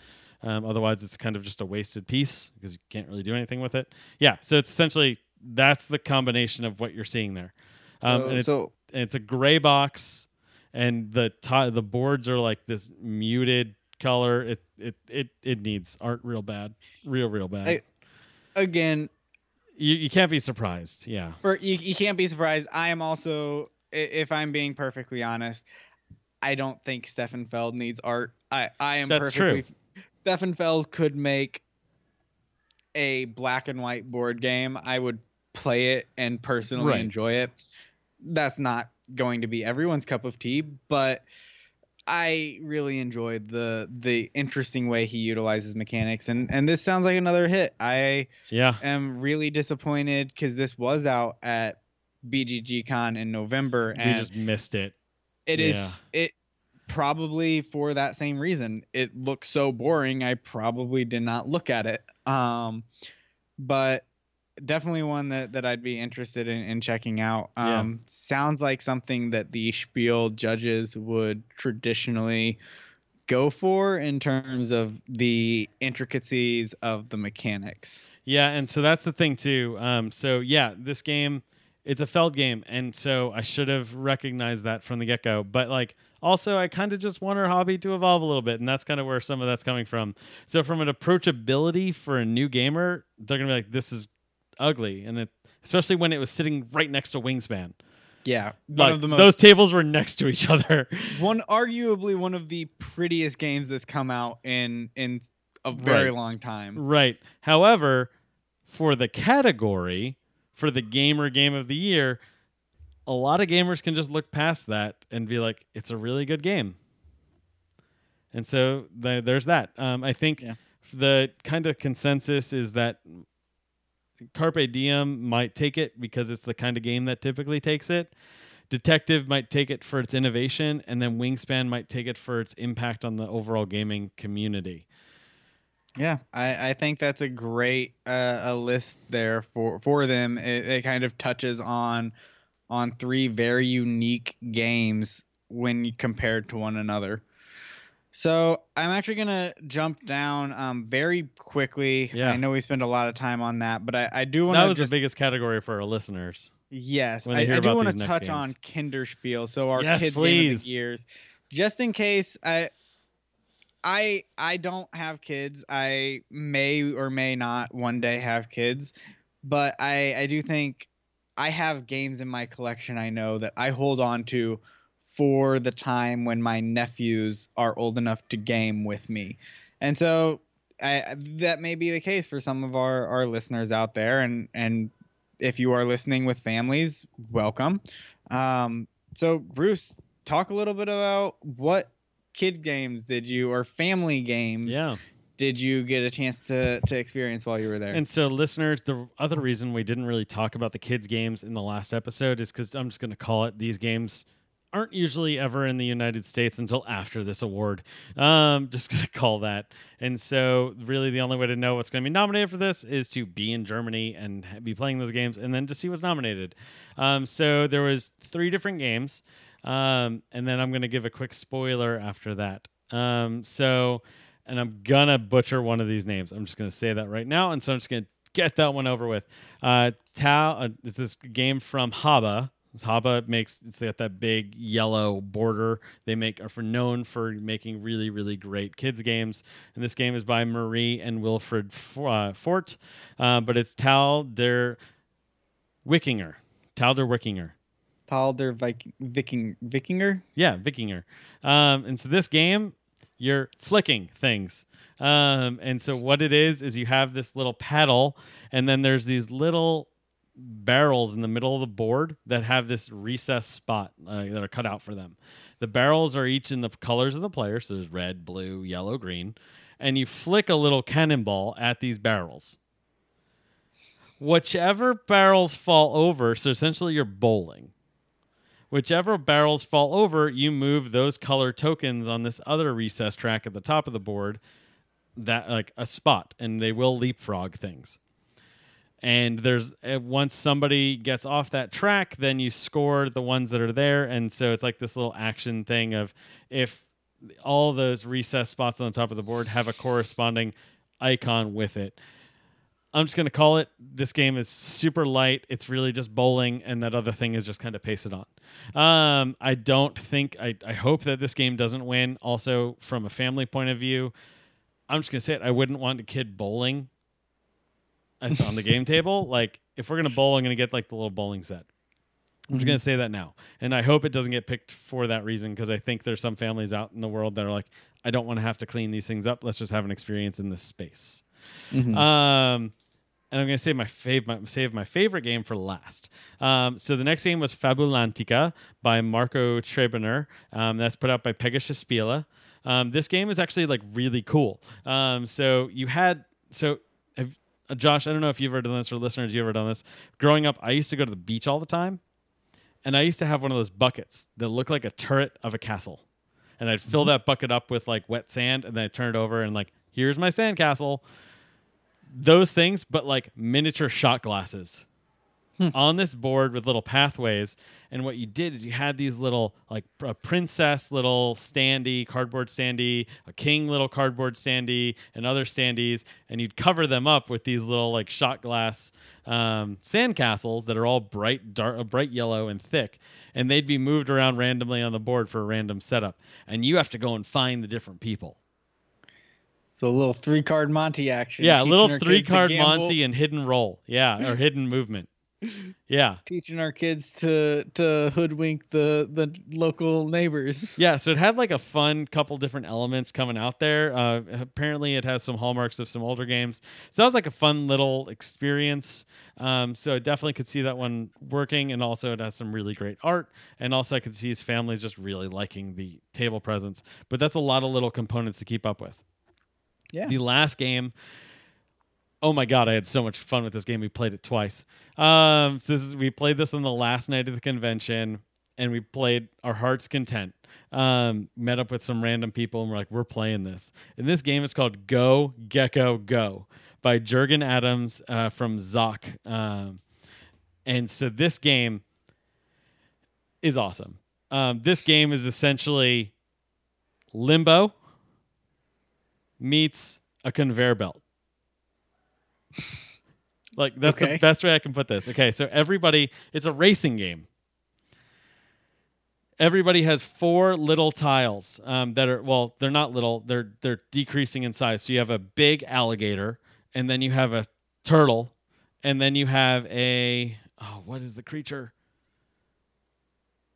Um, otherwise, it's kind of just a wasted piece because you can't really do anything with it. Yeah, so it's essentially that's the combination of what you're seeing there. Um, so, and so and it's a gray box, and the ti- the boards are like this muted color. It it it it needs art real bad, real real bad. I- again, you you can't be surprised. Yeah, for you, you can't be surprised. I am also, if I'm being perfectly honest, I don't think Stefan Feld needs art. I I am That's perfectly. Stefan Feld could make a black and white board game. I would play it and personally Right. enjoy it. That's not going to be everyone's cup of tea, but I really enjoyed the the interesting way he utilizes mechanics, and and this sounds like another hit. I Yeah. am really disappointed because this was out at BGG Con in November, and We just missed it. it is it probably for that same reason. It looks so boring. I probably did not look at it. Um, but definitely one that, that I'd be interested in, in checking out. Yeah. Um, sounds like something that the Spiel judges would traditionally go for in terms of the intricacies of the mechanics. Yeah, and so that's the thing too. Um, so yeah, this game, it's a Feld game, and so I should have recognized that from the get go. But like, also, I kind of just want our hobby to evolve a little bit, and that's kind of where some of that's coming from. So from an approachability for a new gamer, they're gonna be like, "This is ugly," and it, especially when it was sitting right next to Wingspan. Yeah, one Like, of the most those tables were next to each other. one arguably one of the prettiest games that's come out in in a very Right. long time. Right. However, for the category, for the gamer game of the year, a lot of gamers can just look past that and be like, it's a really good game. And so th- there's that. Um, I think Yeah. the kind of consensus is that Carpe Diem might take it because it's the kind of game that typically takes it. Detective might take it for its innovation, and then Wingspan might take it for its impact on the overall gaming community. Yeah, I, I think that's a great uh, a list there for for them. It, it kind of touches on on three very unique games when compared to one another. So I'm actually gonna jump down um, very quickly. Yeah. I know we spend a lot of time on that, but I, I do want That was just the biggest category for our listeners. Yes, I, I do want to touch games. on Kinderspiel. So our Yes, kids please. years, just in case I, I I don't have kids. I may or may not one day have kids, but I I do think I have games in my collection. I know that I hold on to for the time when my nephews are old enough to game with me, and so. I, that may be the case for some of our, our listeners out there, and and if you are listening with families, welcome. Um, so, Bruce, talk a little bit about what kid games did you or family games Yeah. did you get a chance to to experience while you were there? And so, listeners, the other reason we didn't really talk about the kids' games in the last episode is because I'm just going to call it these games aren't usually ever in the United States until after this award. Um, just to call that. And so, really, the only way to know what's to be nominated for this is to be in Germany and be playing those games, and then to see what's nominated. Um, so there was three different games, um, and then I'm to give a quick spoiler after that. Um, so, and I'm gonna butcher one of these names. I'm just gonna say that right now, and so I'm just gonna get that one over with. Uh, Tau, uh, it's this game from Haba. Haba makes it's got that big yellow border. They make are for known for making really really great kids games. And this game is by Marie and Wilfred uh, Fort, uh, but it's Tal der Wikinger. Tal der Wikinger. Talder Viking, Viking Vikinger. Yeah, Vikinger. Um, and so this game, you're flicking things. Um, and so what it is is you have this little paddle, and then there's these little barrels in the middle of the board that have this recessed spot uh, that are cut out for them. The barrels are each in the colors of the player, so there's red, blue, yellow, green, and you flick a little cannonball at these barrels. Whichever barrels fall over, so essentially you're bowling whichever barrels fall over, you move those color tokens on this other recess track at the top of the board, that like a spot, and they will leapfrog things. And there's uh, once somebody gets off that track, then you score the ones that are there, and so it's like this little action thing of if all those recess spots on the top of the board have a corresponding icon with it. I'm just gonna call it. This game is super light. It's really just bowling, and that other thing is just kind of it on. Um, I don't think. I, I hope that this game doesn't win. Also, from a family point of view, I'm just gonna say it. I wouldn't want a kid bowling on the game table. Like, if we're gonna bowl, I'm gonna get like the little bowling set. I'm just gonna say that now, and I hope it doesn't get picked for that reason because I think there's some families out in the world that are like, I don't want to have to clean these things up. Let's just have an experience in this space. Mhm. Um, and I'm going to save my, fav- my save my favorite game for last. Um, so the next game was Fabulantica by Marco Trebener. Um, that's put out by Pegasus Spiele. Um, this game is actually like really cool. Um, so you had so uh, Josh, I don't know if you've ever done this or listeners, you ever done this. Growing up, I used to go to the beach all the time, and I used to have one of those buckets that looked like a turret of a castle, and I'd fill that bucket up with like wet sand, and then I'd turn it over and like, here's my sand castle. Those things, but like miniature shot glasses on this board with little pathways. And what you did is you had these little, like a princess little standee, cardboard standee, a king little cardboard standee, and other standees. And you'd cover them up with these little, like, shot glass um, sand castles that are all bright, dark, uh, bright yellow and thick. And they'd be moved around randomly on the board for a random setup. And you have to go and find the different people. So a little three card Monty action. Yeah, a little three card Monty and hidden roll. Yeah, or hidden movement. Yeah. Teaching our kids to to hoodwink the the local neighbors. Yeah, so it had like a fun couple different elements coming out there. Uh, apparently, it has some hallmarks of some older games. So that was like a fun little experience. Um, so I definitely could see that one working, and also it has some really great art. And also, I could see his families just really liking the table presence. But that's a lot of little components to keep up with. Yeah. The last game. Oh my god, I had so much fun with this game. We played it twice. Um, so is, we played this on the last night of the convention, and we played our heart's content. Um, met up with some random people, and we're like, we're playing this. And this game is called Go Gecko Go by Jurgen Adams uh, from Zoch. Um, and so this game is awesome. Um, this game is essentially Limbo meets a conveyor belt. Like that's Okay. the best way I can put this. Okay, so everybody, it's a racing game. Everybody has four little tiles um, that are well, they're not little; they're they're decreasing in size. So you have a big alligator, and then you have a turtle, and then you have a oh, what is the creature?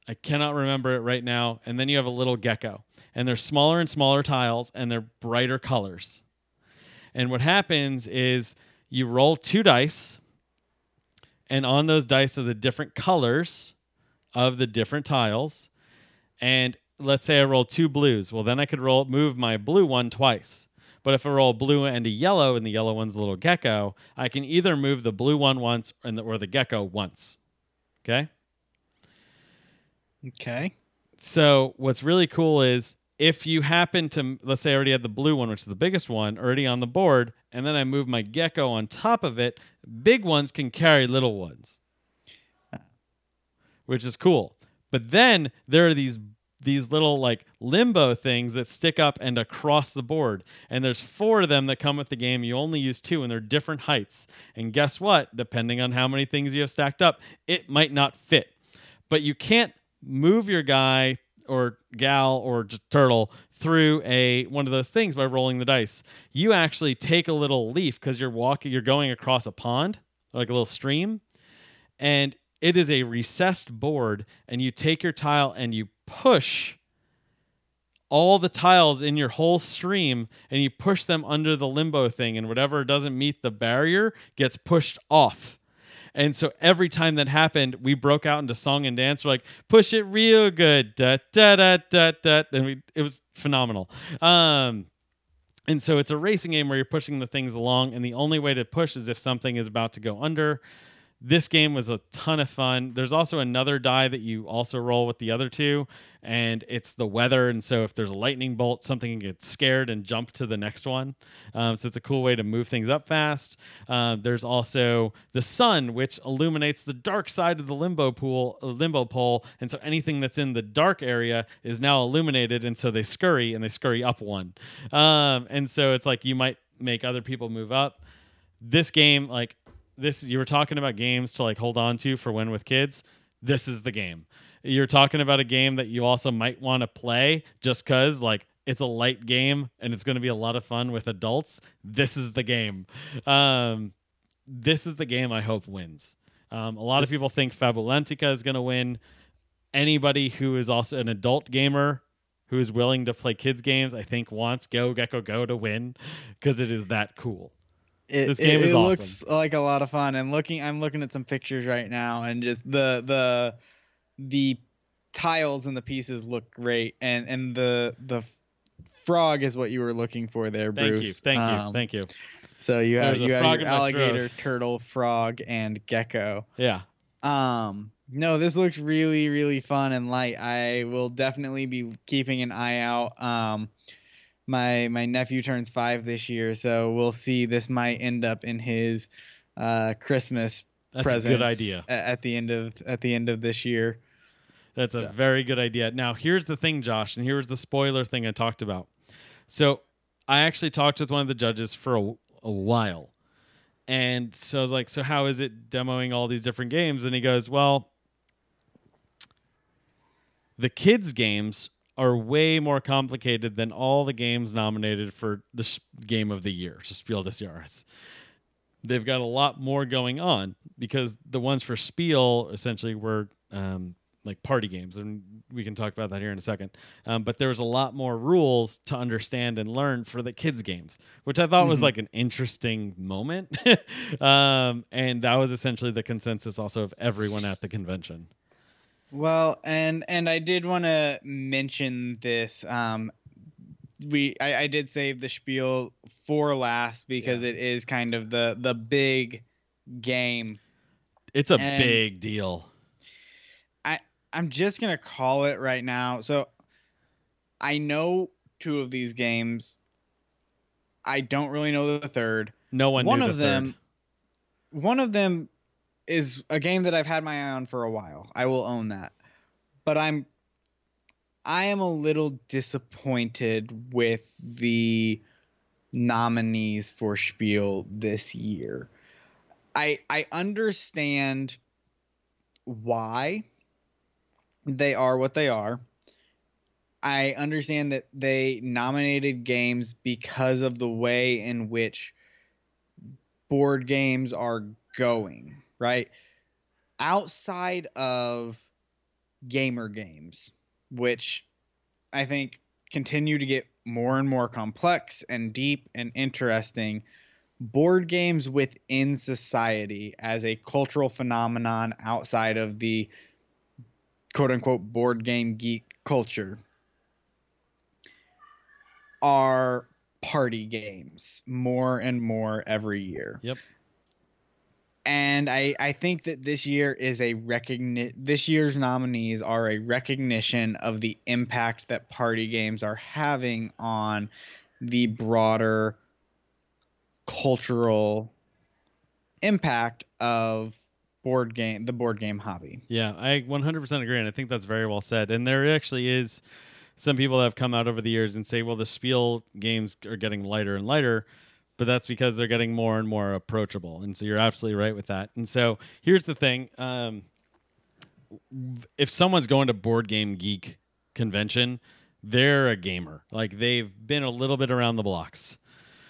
I cannot remember it right now. And then you have a little gecko, and they're smaller and smaller tiles, and they're brighter colors. And what happens is you roll two dice, and on those dice are the different colors of the different tiles. And let's say I roll two blues. Well, then I could roll move my blue one twice. But if I roll blue and a yellow, and the yellow one's a little gecko, I can either move the blue one once and the, or the gecko once. Okay. Okay. So what's really cool is if you happen to let's say I already had the blue one, which is the biggest one, already on the board, and then I move my gecko on top of it, big ones can carry little ones. Ah. Which is cool. But then there are these these little like limbo things that stick up and across the board. And there's four of them that come with the game. You only use two and they're different heights. And guess what? Depending on how many things you have stacked up, it might not fit. But you can't move your guy or gal or just turtle through a one of those things by rolling the dice. You actually take a little leaf because you're walking you're going across a pond, like a little stream, and it is a recessed board, and you take your tile and you push all the tiles in your whole stream and you push them under the limbo thing and whatever doesn't meet the barrier gets pushed off and so every time that happened, we broke out into song and dance. We're like, push it real good. Da da da da da. And we it was phenomenal. Um and so it's a racing game where you're pushing the things along, and the only way to push is if something is about to go under. This game was a ton of fun. There's also another die that you also roll with the other two, and it's the weather. And so if there's a lightning bolt, something can get scared and jump to the next one. Um, so it's a cool way to move things up fast. Uh, there's also the sun, which illuminates the dark side of the limbo pool, limbo pole, and so anything that's in the dark area is now illuminated, and so they scurry and they scurry up one. Um, and so it's like you might make other people move up. This game, like this, you were talking about games to like hold on to for when with kids. This is the game. You're talking about a game that you also might want to play just because, like, it's a light game and it's going to be a lot of fun with adults. This is the game. Um, this is the game I hope wins. Um, a lot of people think Fabulantica is going to win. Anybody who is also an adult gamer who is willing to play kids games, I think wants Go Gecko Go to win because it is that cool. It, This game it, is it awesome. looks like a lot of fun, and looking, I'm looking at some pictures right now, and just the the the tiles and the pieces look great, and and the the frog is what you were looking for there, Thank Bruce. you, thank you, Um, thank you. So you have There's you have your alligator, turtle, frog, and gecko. Yeah, Um, no, this looks really, really fun and light. I will definitely be keeping an eye out. Um, my my nephew turns five this year, so we'll see. This might end up in his uh Christmas that's presents good idea. at the end of at the end of this year. That's a Yeah. very good idea. Now, here's the thing, Josh, and here's the spoiler thing I talked about. So, I actually talked with one of the judges for a, a while. And so I was like, So, how is it demoing all these different games? And he goes, Well, the kids' games are way more complicated than all the games nominated for the game of the year, Spiel des Jahres. They've got a lot more going on because the ones for Spiel essentially were um, like party games, and we can talk about that here in a second. Um, but there was a lot more rules to understand and learn for the kids' games, which I thought was Mhm. like an interesting moment. um, and that was essentially the consensus also of everyone at the convention. Well, and and I did want to mention this. Um, we I, I did save the spiel for last because it is kind of the the big game. It's a And- big deal. I I'm just gonna call it right now. So I know two of these games. I don't really know the third. No one, one of the them third. one of them is a game that I've had my eye on for a while. I will own that. But I'm I am a little disappointed with the nominees for Spiel this year. I I understand why they are what they are. I understand that they nominated games because of the way in which board games are going, right? Outside of gamer games, which I think continue to get more and more complex and deep and interesting, board games within society as a cultural phenomenon outside of the quote unquote board game geek culture are party games more and more every year. Yep. And I, I think that this year is a recogni- this year's nominees are a recognition of the impact that party games are having on the broader cultural impact of board game the board game hobby. Yeah, I 100% agree, and I think that's very well said. And there actually is some people that have come out over the years and say, well, the Spiel games are getting lighter and lighter, but that's because they're getting more and more approachable. And so you're absolutely right with that. And so here's the thing: um, if someone's going to Board Game Geek convention, they're a gamer. Like they've been a little bit around the blocks,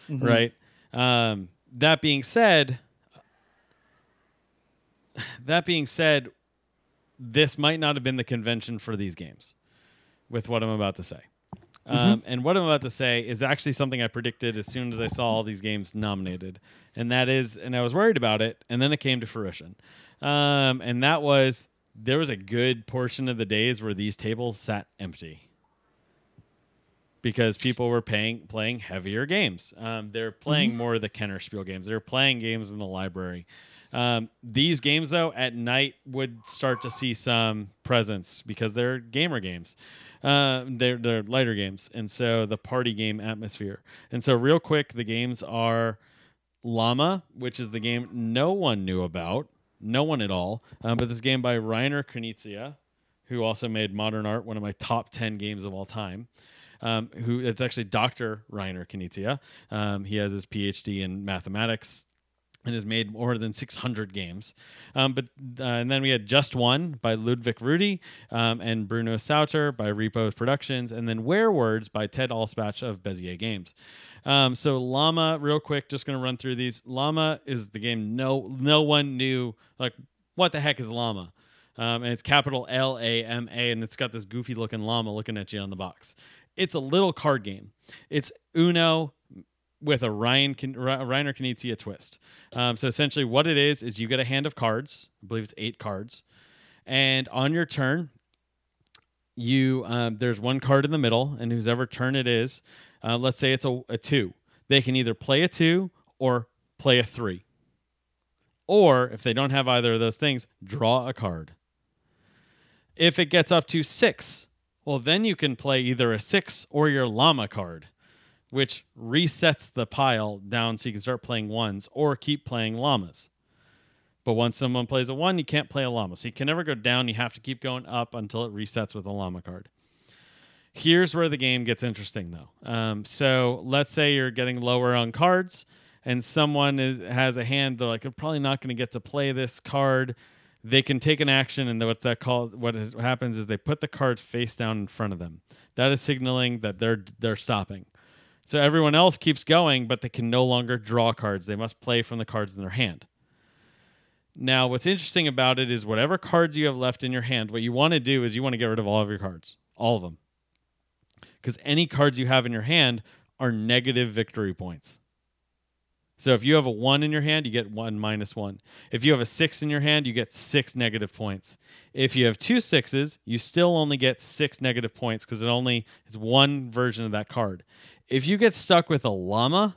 right? Um, that being said, that being said, this might not have been the convention for these games with what I'm about to say. Um, and what I'm about to say is actually something I predicted as soon as I saw all these games nominated. And that is, and I was worried about it, and then it came to fruition. Um, and that was there was a good portion of the days where these tables sat empty because people were paying playing heavier games. Um, they're playing more of the Kennerspiel games. They're playing games in the library. Um, these games, though, at night would start to see some presence because they're gamer games. Uh, they're they're lighter games, and so the party game atmosphere. And so, real quick, the games are Llama, which is the game no one knew about, no one at all. Um, but this game by Reiner Knizia, who also made Modern Art, one of my top ten games of all time. Um, who it's actually Dr. Reiner Knizia. Um, he has his PhD in mathematics and has made more than 600 games. Um, but uh, and then we had Just One by Ludwig Roudy um, and Bruno Sautter by Repos Productions, and then Werewords by Ted Alspach of Bezier Games. Um, so Llama, real quick, just going to run through these. Llama is the game no no one knew like what the heck is Llama. Um, and it's capital L A M A, and it's got this goofy looking llama looking at you on the box. It's a little card game. It's Uno with a Ryan Kin- Reiner Knizia twist. Um, so essentially, what it is is you get a hand of cards. I believe it's eight cards, and on your turn, you um, there's one card in the middle, and whoever turn it is, uh, let's say it's a, a two, they can either play a two or play a three, or if they don't have either of those things, draw a card. If it gets up to six, well, then you can play either a six or your llama card, which resets the pile down so you can start playing ones or keep playing llamas. But once someone plays a one, you can't play a llama. So you can never go down. You have to keep going up until it resets with a llama card. Here's where the game gets interesting, though. Um, so let's say you're getting lower on cards, and someone is, has a hand. They're like, I'm probably not going to get to play this card. They can take an action, and what's that called? What happens is they put the cards face down in front of them. That is signaling that they're they're stopping. So everyone else keeps going, but they can no longer draw cards. They must play from the cards in their hand. Now, what's interesting about it is whatever cards you have left in your hand, what you want to do is you want to get rid of all of your cards, all of them. Because any cards you have in your hand are negative victory points. So if you have a one in your hand, you get one minus one. If you have a six in your hand, you get six negative points. If you have two sixes, you still only get six negative points because it only is one version of that card. If you get stuck with a llama,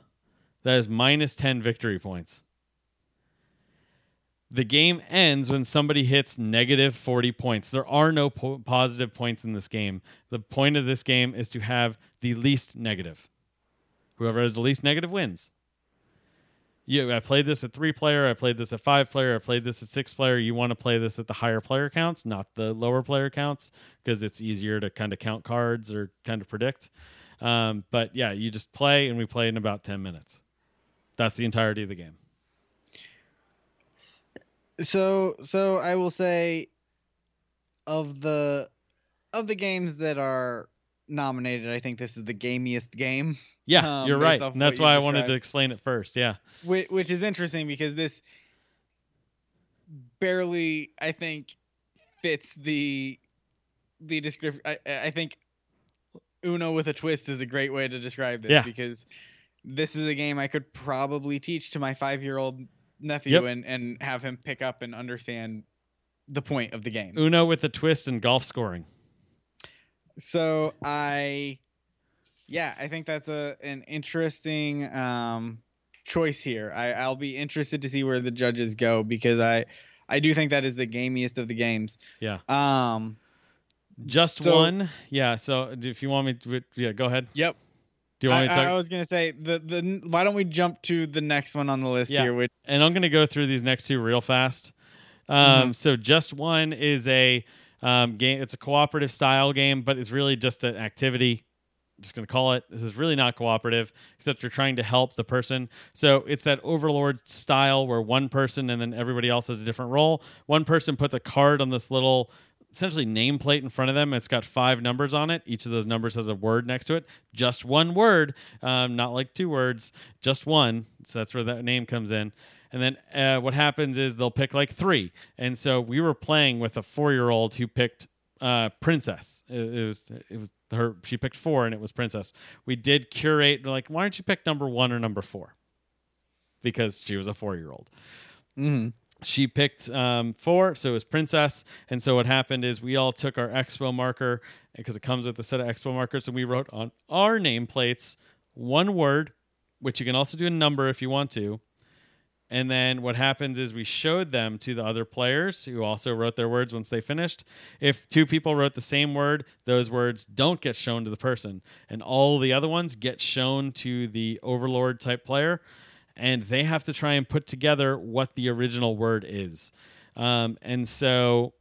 that is minus 10 victory points. The game ends when somebody hits negative 40 points. There are no po- positive points in this game. The point of this game is to have the least negative. Whoever has the least negative wins. You, I played this at three player. I played this at five player. I played this at six player. You want to play this at the higher player counts, not the lower player counts, because it's easier to kind of count cards or kind of predict. Um, but yeah, you just play, and we play in about 10 minutes. That's the entirety of the game. So so I will say of the of the games that are nominated, I think this is the gamiest game. Yeah, Um, you're right. And that's why I wanted to explain it first. Yeah. which, which is interesting because this barely i think fits the the description I, I think uno with a twist is a great way to describe this Yeah. because this is a game i could probably teach to my five year old nephew Yep. and and have him pick up and understand the point of the game Uno with a twist and golf scoring. So i yeah i think that's a an interesting um choice here i i'll be interested to see where the judges go because i i do think that is the gamiest of the games Yeah. um Just So- one. Yeah. So if you want me to, yeah, go ahead. yep Do you want I, me to talk? I was gonna say the the why don't we jump to the next one on the list Yeah. here which and I'm going to go through these next two real fast. Um, Mm-hmm. So, just one is a um, game. It's a cooperative style game, but it's really just an activity. I'm just going to call it. This is really not cooperative, except you're trying to help the person. So it's that overlord style where one person and then everybody else has a different role. One person puts a card on this little essentially nameplate in front of them. It's got five numbers on it. Each of those numbers has a word next to it. Just one word, um, not like two words, just one. So that's where that name comes in. And then uh, what happens is they'll pick like three. And so we were playing with a four year old who picked uh, princess. It, it was it was her. She picked four, and it was princess. We did curate. Like, why don't you pick number one or number four? Because she was a four year old she picked um, four, so it was princess. And so what happened is we all took our expo marker because it comes with a set of expo markers, and we wrote on our nameplates one word, which you can also do a number if you want to. And then what happens is we showed them to the other players who also wrote their words once they finished. If two people wrote the same word, those words don't get shown to the person, and all the other ones get shown to the overlord type player and they have to try and put together what the original word is. Um, and so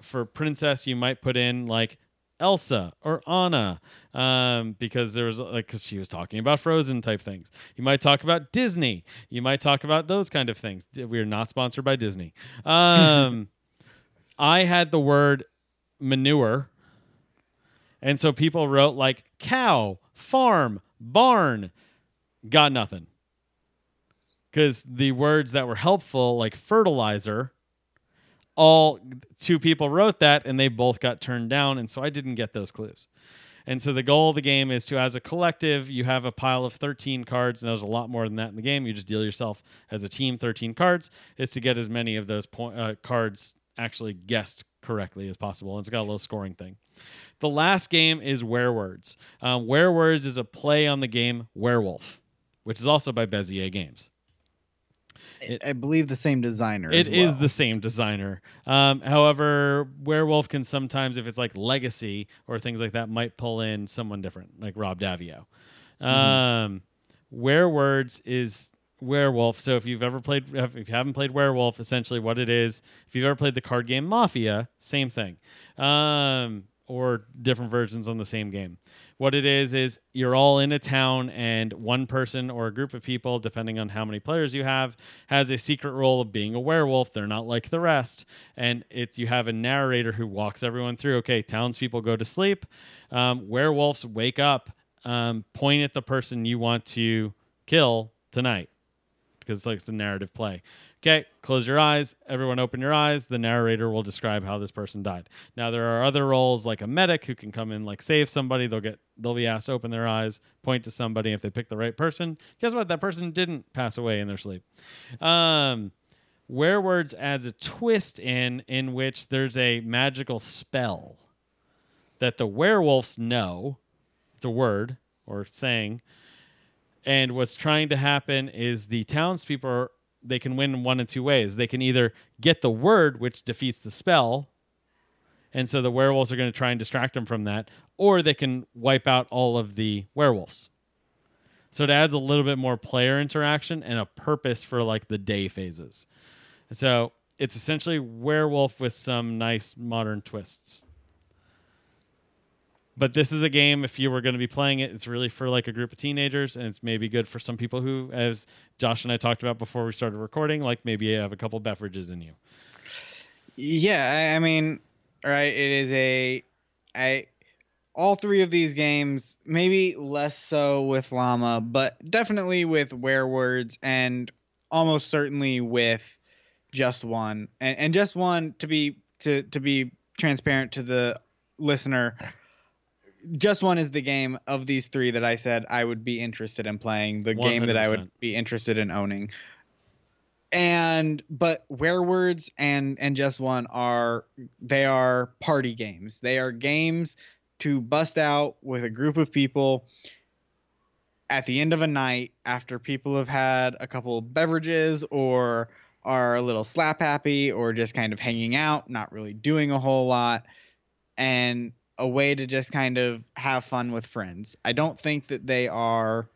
for princess, you might put in like Elsa or Anna um, because there was like because she was talking about Frozen type things. You might talk about Disney. You might talk about those kind of things. We are not sponsored by Disney. Um, I had the word manure, and so people wrote like cow, farm, barn. Got nothing because the words that were helpful, like fertilizer, all two people wrote that and they both got turned down. And so I didn't get those clues. And so the goal of the game is to, as a collective, you have a pile of 13 cards, and there's a lot more than that in the game. You just deal yourself as a team 13 cards, is to get as many of those po- uh, cards actually guessed correctly as possible. And it's got a little scoring thing. The last game is Werewords. Um, Werewords is a play on the game Werewolf, which is also by Bezier Games. It, I believe the same designer. It as is the same designer. Um, however, Werewolf can sometimes, if it's like Legacy or things like that, might pull in someone different, like Rob Daviau. Mm-hmm. Um, Werewords is Werewolf. So if you've ever played, if you haven't played Werewolf, essentially what it is, if you've ever played the card game Mafia, same thing. Um, or different versions on the same game. What it is is you're all in a town, and one person or a group of people, depending on how many players you have, has a secret role of being a werewolf. They're not like the rest, and it's you have a narrator who walks everyone through. Okay, townspeople go to sleep, um, werewolves wake up, um, point at the person you want to kill tonight because it's like it's a narrative play. Okay, close your eyes. Everyone open your eyes. The narrator will describe how this person died. Now there are other roles like a medic who can come in like save somebody. They'll get they'll be asked to open their eyes, point to somebody. If they pick the right person, guess what? That person didn't pass away in their sleep. Um, Werewords adds a twist in in which there's a magical spell that the werewolves know. It's a word or saying and what's trying to happen is the townspeople are, they can win one of two ways. They can either get the word, which defeats the spell, and so the werewolves are going to try and distract them from that, or they can wipe out all of the werewolves. So it adds a little bit more player interaction and a purpose for like the day phases. So it's essentially werewolf with some nice modern twists. But this is a game. If you were going to be playing it, it's really for like a group of teenagers, and it's maybe good for some people who, as Josh and I talked about before we started recording, like maybe you have a couple beverages in you. Yeah, I, I mean, right? It is a, I, all three of these games, maybe less so with Llama, but definitely with Werewords, and almost certainly with Just One, and and Just One to be to to be transparent to the listener. Just One is the game of these three that I said I would be interested in playing, the game that I would be interested in owning. And but Werewords and and Just One are they are party games. They are games to bust out with a group of people at the end of a night after people have had a couple beverages or are a little slap happy or just kind of hanging out, not really doing a whole lot, and a way to just kind of have fun with friends. I don't think that they are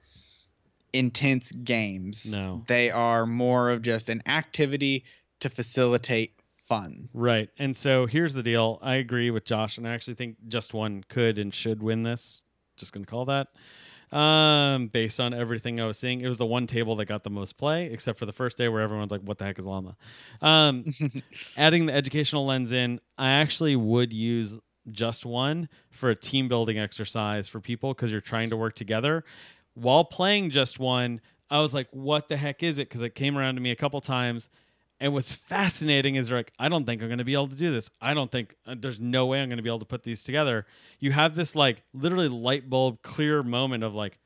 intense games. No. They are more of just an activity to facilitate fun. Right. And so here's the deal. I agree with Josh, and I actually think just one could and should win this. Just going to call that. Um, based on everything I was seeing, it was the one table that got the most play, except for the first day where everyone's like, "What the heck is llama?" Um, adding the educational lens in, I actually would use just one for a team building exercise for people because you're trying to work together. While playing just one, I was like, "What the heck is it?" Because it came around to me a couple times, and what's fascinating is like, I don't think I'm going to be able to do this. I don't think uh, there's no way I'm going to be able to put these together. You have this like literally light bulb clear moment of like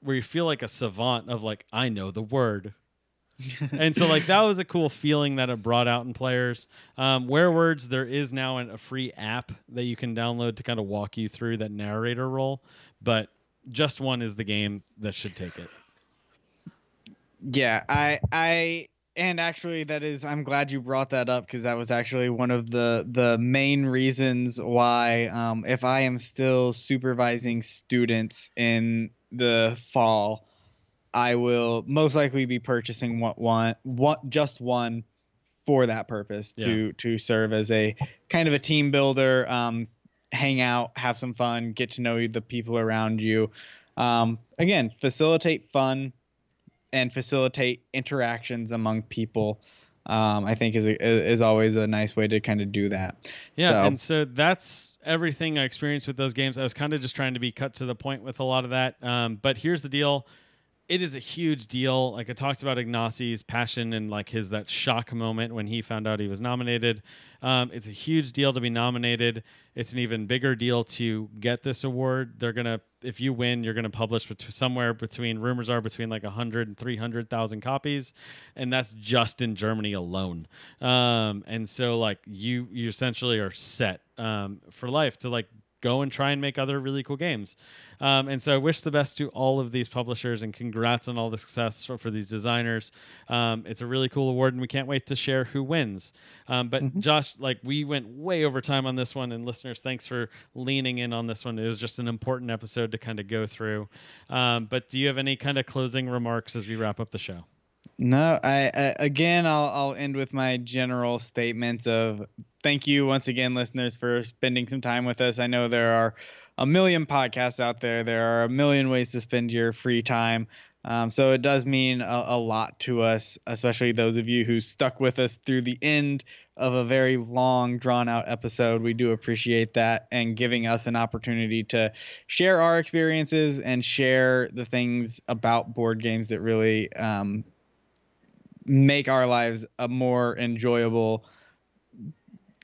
where you feel like a savant of like I know the word. and so like that was a cool feeling that it brought out in players. Um, Werewords, there is now an, a free app that you can download to kind of walk you through that narrator role, but just one is the game that should take it. Yeah, I I and actually that is I'm glad you brought that up because that was actually one of the the main reasons why um if I am still supervising students in the fall I will most likely be purchasing one one, one just one for that purpose to to serve as a kind of a team builder um hang out have some fun get to know the people around you um again facilitate fun and facilitate interactions among people um, I think is a, is always a nice way to kind of do that. Yeah, So- and so that's everything I experienced with those games. I was kind of just trying to be cut to the point with a lot of that. Um, but here's the deal: it is a huge deal. Like I talked about Ignacy's passion and like his that shock moment when he found out he was nominated. Um, it's a huge deal to be nominated. It's an even bigger deal to get this award. They're gonna, if you win, you're gonna publish bet- somewhere between rumors are between like 100 and 300,000 copies, and that's just in Germany alone. Um, and so like you, you essentially are set um, for life to like go and try and make other really cool games. Um, and so I wish the best to all of these publishers and congrats on all the success for, for these designers. Um, it's a really cool award and we can't wait to share who wins. Um, but Mhm. Josh, like we went way over time on this one, and listeners, thanks for leaning in on this one. It was just an important episode to kind of go through. Um, but do you have any kind of closing remarks as we wrap up the show? No, I, I again I'll I'll end with my general statements of thank you once again listeners for spending some time with us. I know there are a million podcasts out there. There are a million ways to spend your free time. Um, so it does mean a, a lot to us, especially those of you who stuck with us through the end of a very long, drawn out episode. We do appreciate that and giving us an opportunity to share our experiences and share the things about board games that really um, make our lives a more enjoyable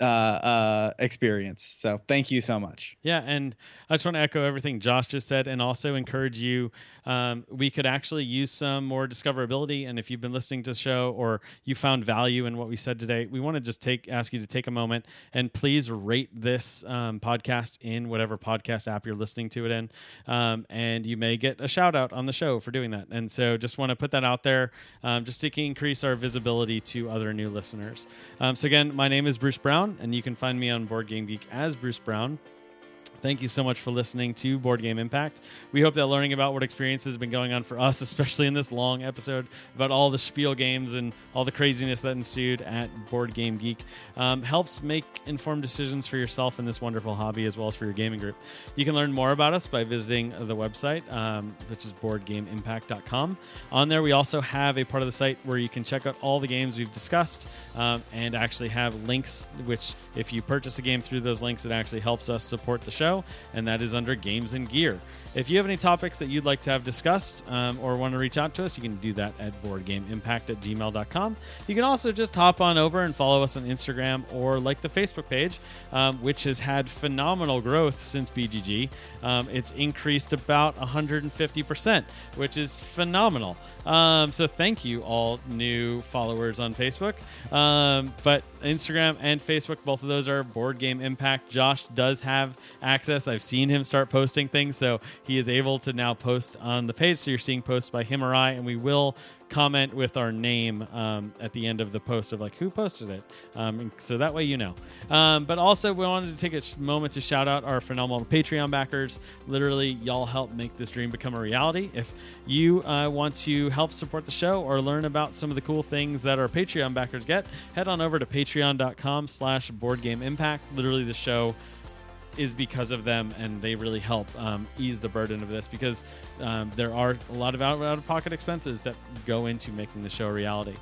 uh, uh, experience. So thank you so much. Yeah, and I just want to echo everything Josh just said, and also encourage you. Um, we could actually use some more discoverability, and if you've been listening to the show or you found value in what we said today, we want to just take ask you to take a moment and please rate this um, podcast in whatever podcast app you're listening to it in, um, and you may get a shout out on the show for doing that. And so, just want to put that out there, um, just to increase our visibility to other new listeners. Um, so again, my name is Bruce Brown, and you can find me on Board Game Geek as Bruce Brown. Thank you so much for listening to Board Game Impact. We hope that learning about what experiences have been going on for us, especially in this long episode about all the Spiel games and all the craziness that ensued at Board Game Geek, um, helps make informed decisions for yourself in this wonderful hobby as well as for your gaming group. You can learn more about us by visiting the website, um, which is boardgameimpact.com. On there, we also have a part of the site where you can check out all the games we've discussed um, and actually have links, which, if you purchase a game through those links, it actually helps us support the show and that is under Games and Gear. If you have any topics that you'd like to have discussed um, or want to reach out to us, you can do that at boardgameimpact at gmail.com. You can also just hop on over and follow us on Instagram or like the Facebook page, um, which has had phenomenal growth since BGG. Um, it's increased about 150%, which is phenomenal. Um, so thank you, all new followers on Facebook. Um, but Instagram and Facebook, both of those are Board Game Impact. Josh does have access. I've seen him start posting things, so he is able to now post on the page. So you're seeing posts by him or I, and we will comment with our name um, at the end of the post of like who posted it. Um, so that way you know. Um, but also, we wanted to take a moment to shout out our phenomenal Patreon backers. Literally, y'all help make this dream become a reality. If you uh, want to help support the show or learn about some of the cool things that our Patreon backers get, head on over to patreon.com slash boardgameimpact. Literally, the show is because of them, and they really help um, ease the burden of this because um, there are a lot of out of pocket expenses that go into making the show a reality.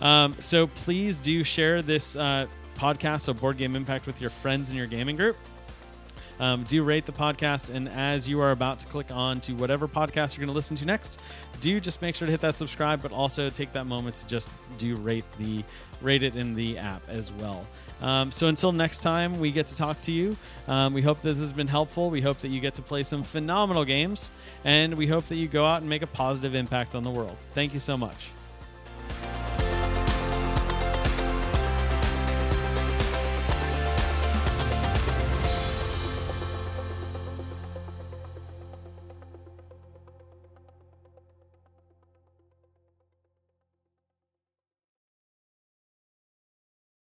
Um, so please do share this uh, podcast, so Board Game Impact, with your friends in your gaming group. Um, do rate the podcast, and as you are about to click on to whatever podcast you're going to listen to next, do just make sure to hit that subscribe, but also take that moment to just do rate the rate it in the app as well. Um, so until next time, we get to talk to you. Um, we hope this has been helpful. We hope that you get to play some phenomenal games, and we hope that you go out and make a positive impact on the world. Thank you so much.